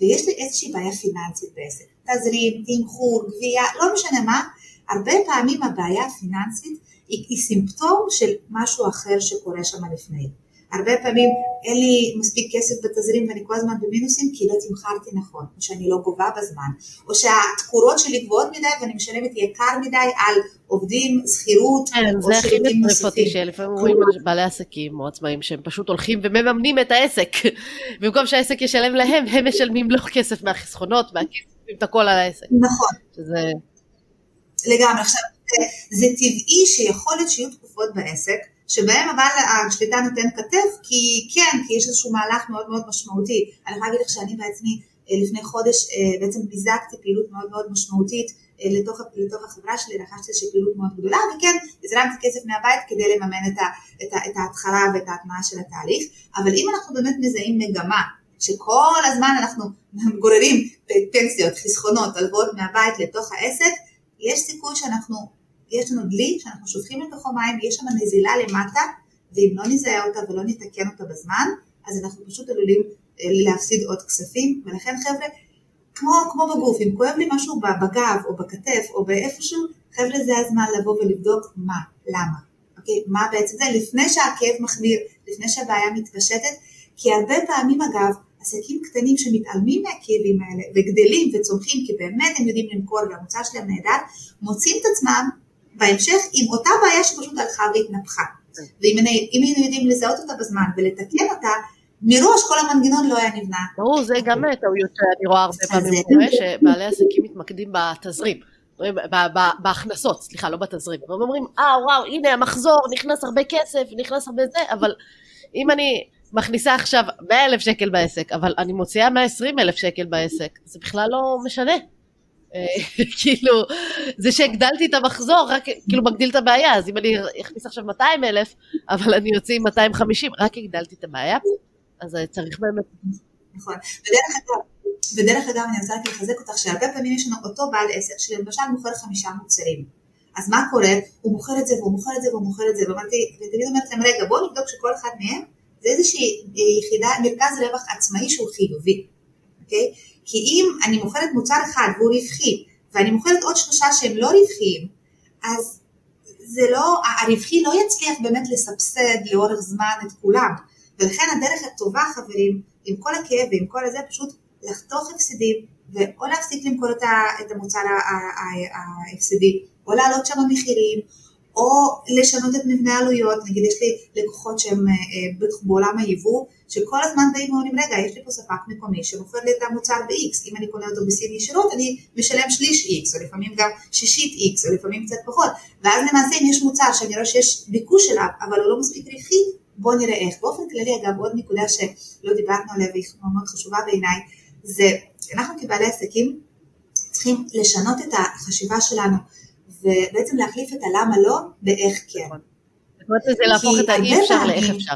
ויש לי איזושהי בעיה פיננסית בעסק, תזרים, תמחור, גבייה, לא משנה מה, הרבה פעמים הבעיה הפיננסית היא, היא סימפטום של משהו אחר שקורה שם לפני. הרבה פעמים אין לי מספיק כסף בתזרים ואני כל הזמן במינוסים כי לא תמכרתי נכון, או שאני לא גובה בזמן, או שהתקורות שלי גבוהות מדי ואני משלמת יקר מדי על עובדים, שכירות, כן, או זה הכי מטריף אותי, שלפעמים רואים בעלי עסקים או עצמאים שהם פשוט הולכים ומממנים את העסק. במקום שהעסק ישלם להם, הם משלמים לו כסף מהחסכונות, מהכספים את הכל על העסק. נכון. שזה... לגמרי. עכשיו, זה טבעי שיכול להיות שיהיו תקופות בעסק שבהם אבל השליטה נותן כתף כי כן, כי יש איזשהו מהלך מאוד מאוד משמעותי. אני יכולה להגיד לך שאני בעצמי אה, לפני חודש אה, בעצם ביזקתי פעילות מאוד מאוד משמעותית אה, לתוך, לתוך החברה שלי, רכשתי איזושהי פעילות מאוד גדולה וכן, הזרמתי כסף מהבית כדי לממן את, ה, את, ה, את ההתחלה ואת ההטמעה של התהליך, אבל אם אנחנו באמת מזהים מגמה שכל הזמן אנחנו גוררים פנסיות, חסכונות, הלוואות מהבית לתוך העסק, יש סיכוי שאנחנו יש לנו דלי שאנחנו שופכים לתוכו מים, יש שם נזילה למטה, ואם לא נזהה אותה ולא נתקן אותה בזמן, אז אנחנו פשוט עלולים אה, להפסיד עוד כספים, ולכן חבר'ה, כמו, כמו בגוף, אם כואב לי משהו בגב או בכתף או באיפשהו, חבר'ה זה הזמן לבוא ולבדוק מה, למה, אוקיי? מה בעצם זה, לפני שהכאב מחמיר, לפני שהבעיה מתפשטת, כי הרבה פעמים אגב, עסקים קטנים שמתעלמים מהכאבים האלה וגדלים וצומחים כי באמת הם יודעים למכור והמוצר שלהם נהדר, מוצאים את עצמם בהמשך עם אותה בעיה שפשוט הלכה והתנפחה. כן. ואם היינו יודעים לזהות אותה בזמן ולתקן אותה, מראש כל המנגנון לא היה נבנה. ברור, זה גם טעויות שאני רואה הרבה פעמים קורה, שבעלי עסקים מתמקדים בתזרים. בהכנסות, סליחה, לא בתזרים. והם אומרים, אה, וואו, הנה המחזור, נכנס הרבה כסף, נכנס הרבה זה, אבל אם אני מכניסה עכשיו 100 אלף שקל בעסק, אבל אני מוציאה 120 אלף שקל בעסק, זה בכלל לא משנה. אה, כאילו, זה שהגדלתי את המחזור רק כאילו מגדיל את הבעיה, אז אם אני אכניס עכשיו 200 אלף, אבל אני אוציא 250, רק הגדלתי את הבעיה, אז צריך באמת... נכון, ודרך אגב, אני רוצה רק לחזק אותך שהרבה פעמים יש לנו אותו בעל עסק שלמשל מוכר חמישה מוצרים. אז מה קורה? הוא מוכר את זה והוא מוכר את זה והוא מוכר את זה, ואמרתי, ותמיד אומרת להם, רגע בואו נבדוק שכל אחד מהם זה איזושהי יחידה, מרכז רווח עצמאי שהוא חיובי, אוקיי? כי אם אני מוכרת מוצר אחד והוא רווחי, ואני מוכרת עוד שלושה שהם לא רווחיים, אז זה לא, הרווחי לא יצליח באמת לסבסד לאורך זמן את כולם. ולכן הדרך הטובה חברים, עם כל הכאב ועם כל הזה, פשוט לחתוך הפסדים, ואו להפסיק למכור את המוצר ההפסדי, או להעלות שם מחירים, או לשנות את מבנה העלויות, נגיד יש לי לקוחות שהם אה, אה, בעולם היבוא, שכל הזמן באים ואומרים, רגע, יש לי פה ספק מקומי שמוכר לי את המוצר ב-X, אם אני קונה אותו בסין ישירות, אני משלם שליש X, או לפעמים גם שישית X, או לפעמים קצת פחות, ואז למעשה אם יש מוצר שאני רואה שיש ביקוש אליו, אבל הוא לא מספיק רווחי, בואו נראה איך. באופן כללי, אגב, עוד נקודה שלא דיברנו עליה והיא מאוד חשובה בעיניי, זה אנחנו כבעלי עסקים צריכים לשנות את החשיבה שלנו ובעצם להחליף את הלמה לא באיך כן. נכון. זאת אומרת, זה להפוך את האי אפשר לאיך אפשר.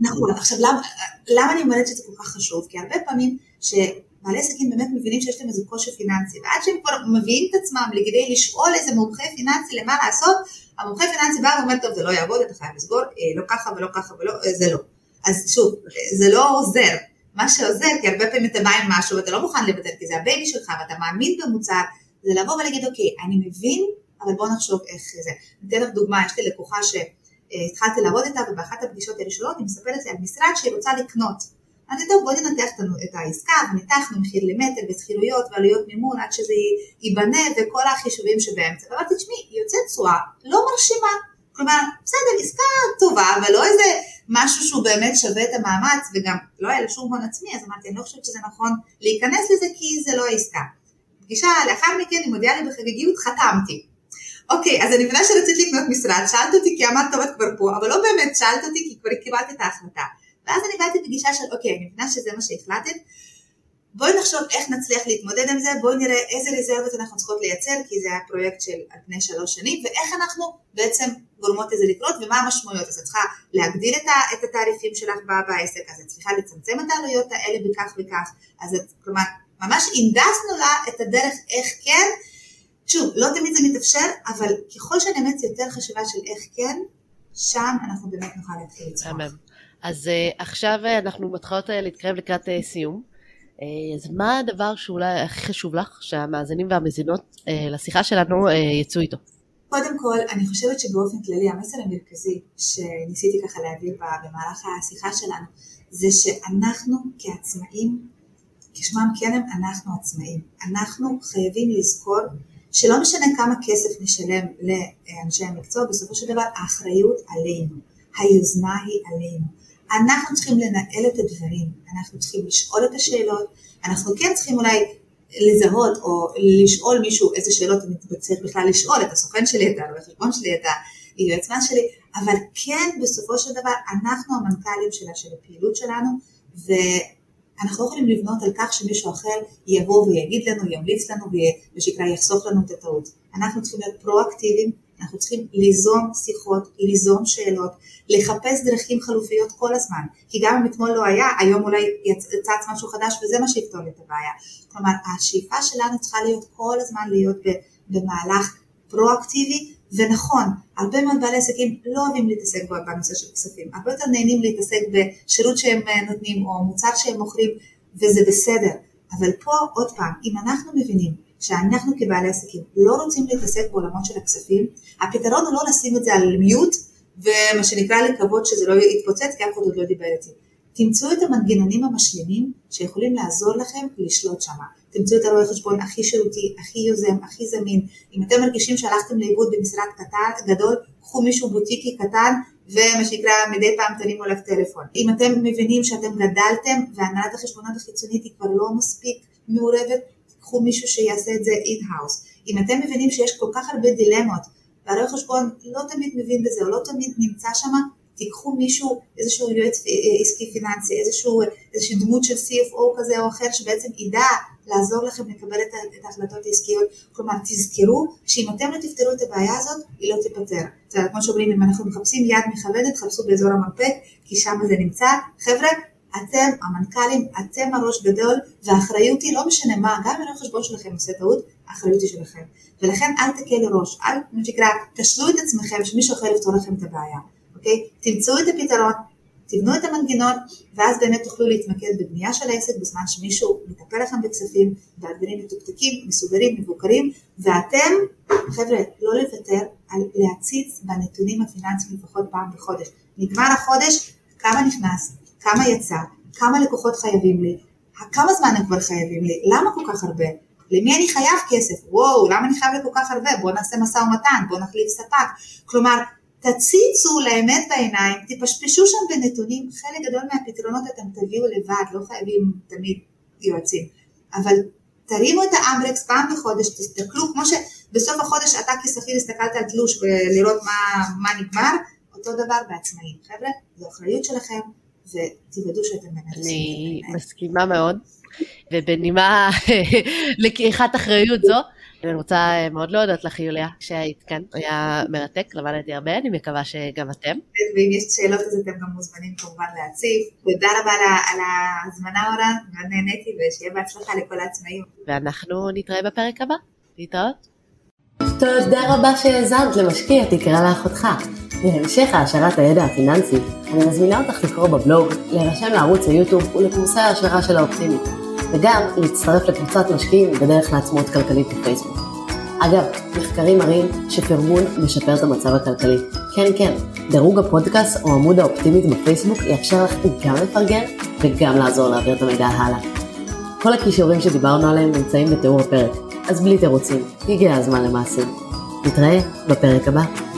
נכון, עכשיו למה, למה אני אומרת שזה כל כך חשוב? כי הרבה פעמים שבעלי עסקים באמת מבינים שיש להם איזה קושי פיננסי, ועד שהם כבר מביאים את עצמם לכדי לשאול איזה מומחה פיננסי למה לעשות, המומחה פיננסי בא ואומר, טוב, זה לא יעבוד, אתה חייב לסגור, אה, לא ככה ולא ככה ולא, אה, זה לא. אז שוב, זה לא עוזר. מה שעוזר, כי הרבה פעמים אתה בא עם משהו ואתה לא מוכן לוותר, כי זה ה baby שלך ואתה מאמין במוצר, זה לבוא ולהגיד, אוקיי, אני מבין, אבל בוא נחשוב איך זה. אני אתן לך דוגמה, יש לי לקוחה שהתחלתי לעבוד איתה, ובאחת הפגישות הראשונות היא מספרת לי על משרד שהיא רוצה לקנות. אמרתי, טוב, בואי ננתח את העסקה, וניתחנו מחיר למטר ושכירויות ועלויות מימון עד שזה ייבנה וכל החישובים שבאמצע. ואמרתי, תשמעי, היא יוצאת תשואה לא מרשימה. כלומר, בסדר, עסקה טובה, אבל לא איזה משהו שהוא באמת שווה את המאמץ, וגם לא היה לה שום הון עצמי, אז אמרתי, אני לא חושבת שזה נכון להיכנס לזה כי זה לא העסקה. פגישה לאחר מכן היא מודיעה לי בחגיגיות, חתמתי. אוקיי, אז אני מבינה שרצית לקנות משרד, שאלת אותי כי אמרת טוב את כבר פה, אבל לא באמת שאלת אותי כי כבר קיבלת את ההחלטה. ואז אני באתי פגישה של אוקיי, אני מבינה שזה מה שהחלטת, בואי נחשוב איך נצליח להתמודד עם זה, בואי נראה איזה רזרבות אנחנו צריכות לייצר, כי זה היה פרויקט של על פני שלוש שנים, ואיך אנחנו בעצם גורמות לזה לקרות, ומה המשמעויות. אז את צריכה להגדיל את התעריפים שלך בעסק, אז את צריכה לצמצם את העלויות האלה בכך וכך, אז את, כלומר, ממש הנדסנו לה את הדרך איך כן, שוב, לא תמיד זה מתאפשר, אבל ככל שאני אמת יותר חשיבה של איך כן, שם אנחנו באמת נוכל להתחיל לצחוק. אז uh, עכשיו uh, אנחנו מתחילות uh, להתקרב לקראת uh, סיום. Uh, אז מה הדבר שאולי הכי חשוב לך שהמאזינים והמזינות uh, לשיחה שלנו uh, יצאו איתו? קודם כל, אני חושבת שבאופן כללי המסר המרכזי שניסיתי ככה להעביר במהלך השיחה שלנו, זה שאנחנו כעצמאים כשמם כן הם, אנחנו עצמאים. אנחנו חייבים לזכור שלא משנה כמה כסף נשלם לאנשי המקצוע, בסופו של דבר האחריות עלינו, היוזמה היא עלינו. אנחנו צריכים לנהל את הדברים, אנחנו צריכים לשאול את השאלות, אנחנו כן צריכים אולי לזהות או לשאול מישהו איזה שאלות אני צריך בכלל לשאול, את הסוכן שלי, את הרואה חשבון שלי, את היועצמן שלי, אבל כן בסופו של דבר אנחנו המנכ"לים שלה, של הפעילות שלנו, ו... אנחנו לא יכולים לבנות על כך שמישהו אחר יבוא ויגיד לנו, ימליץ לנו ושיקרא יחסוך לנו את הטעות. אנחנו צריכים להיות פרואקטיביים, אנחנו צריכים ליזום שיחות, ליזום שאלות, לחפש דרכים חלופיות כל הזמן. כי גם אם אתמול לא היה, היום אולי יצץ משהו חדש וזה מה שיפתור את הבעיה. כלומר, השאיפה שלנו צריכה להיות כל הזמן להיות במהלך פרואקטיבי ונכון, הרבה מאוד בעלי עסקים לא אוהבים להתעסק בנושא של כספים, הרבה יותר נהנים להתעסק בשירות שהם אה, נותנים או מוצר שהם מוכרים וזה בסדר, אבל פה עוד פעם, אם אנחנו מבינים שאנחנו כבעלי עסקים לא רוצים להתעסק בעולמות של הכספים, הפתרון הוא לא לשים את זה על מיוט ומה שנקרא לקוות שזה לא יתפוצץ כי אף אחד עוד לא דיבר איתי. תמצאו את המנגנונים המשלימים שיכולים לעזור לכם לשלוט שמה. תמצאו את הרואה חשבון הכי שירותי, הכי יוזם, הכי זמין. אם אתם מרגישים שהלכתם לאיבוד במשרד קטן, גדול, קחו מישהו בוטיקי קטן ומה שנקרא מדי פעם תרימו עליו טלפון. אם אתם מבינים שאתם גדלתם והנהלת החשבונות החיצונית היא כבר לא מספיק מעורבת, קחו מישהו שיעשה את זה in-house. אם אתם מבינים שיש כל כך הרבה דילמות והרואה חשבון לא תמיד מבין בזה או לא תמיד נמצא שם, תיקחו מישהו, איזשהו יועץ עסקי פיננסי, איזשהו, איזושהי דמות של CFO כזה או אחר שבעצם ידע לעזור לכם לקבל את, ההחלטות העסקיות. כלומר, תזכרו שאם אתם לא תפתרו את הבעיה הזאת, היא לא תיפתר. כמו שאומרים, אם אנחנו מחפשים יד מכבדת, חפשו באזור המרפק, כי שם זה נמצא. חבר'ה, אתם המנכ"לים, אתם הראש גדול, והאחריות היא לא משנה מה, גם אם החשבון שלכם עושה טעות, האחריות היא שלכם. ולכן אל תקלו ראש, אל, מה שנקרא, תשלו את עצמכם שמישהו אחר יפתור לכם את הבעיה, אוקיי? תמצאו את הפתרון, תבנו את המנגנון, ואז באמת תוכלו להתמקד בבנייה של העסק בזמן שמישהו מטפל לכם בכספים, והדברים מתוקתקים, מסודרים, מבוקרים, ואתם, חבר'ה, לא לוותר על להציץ בנתונים הפיננסיים לפחות פעם בחודש. נגמר החודש, כמה נכנס, כמה יצא, כמה לקוחות חייבים לי, כמה זמן הם כבר חייבים לי, למה כל כך הרבה, למי אני חייב כסף, וואו, למה אני חייב לכל כך הרבה, בואו נעשה משא ומתן, בואו נחליף ספק, כלומר, תציצו לאמת בעיניים, תפשפשו שם בנתונים, חלק גדול מהפתרונות אתם תביאו לבד, לא חייבים תמיד יועצים, אבל תרימו את האמברקס פעם בחודש, תסתכלו, כמו שבסוף החודש אתה כשכיר הסתכלת על תלוש ולראות מה, מה נגמר, אותו דבר בעצמאים. חבר'ה, זו אחריות שלכם, ותוודאו שאתם באמת אני מסכימה מאוד, ובנימה לקיחת אחריות זו, אני רוצה מאוד להודות לך יוליה שהיית כאן, היה מרתק, למדתי הרבה, אני מקווה שגם אתם. ואם יש שאלות אז אתם גם מוזמנים כמובן להציב. תודה רבה על ההזמנה אורה, מאוד נהניתי ושיהיה בהצלחה לכל העצמאים. ואנחנו נתראה בפרק הבא, להתראות. תודה רבה שהאזנת למשקיע תקרא לאחותך. להמשך העשרת הידע הפיננסי, אני מזמינה אותך לקרוא בבלוג, להירשם לערוץ היוטיוב ולקורסי ההשערה של האופטימית. וגם להצטרף לקבוצת משקיעים בדרך לעצמאות כלכלית בפייסבוק. אגב, מחקרים מראים שפרגון משפר את המצב הכלכלי. כן, כן, דירוג הפודקאסט או עמוד האופטימית בפייסבוק יאפשר לך גם לפרגן וגם לעזור להעביר את המידע הלאה. כל הכישורים שדיברנו עליהם נמצאים בתיאור הפרק, אז בלי תירוצים, הגיע הזמן למעשים. נתראה בפרק הבא.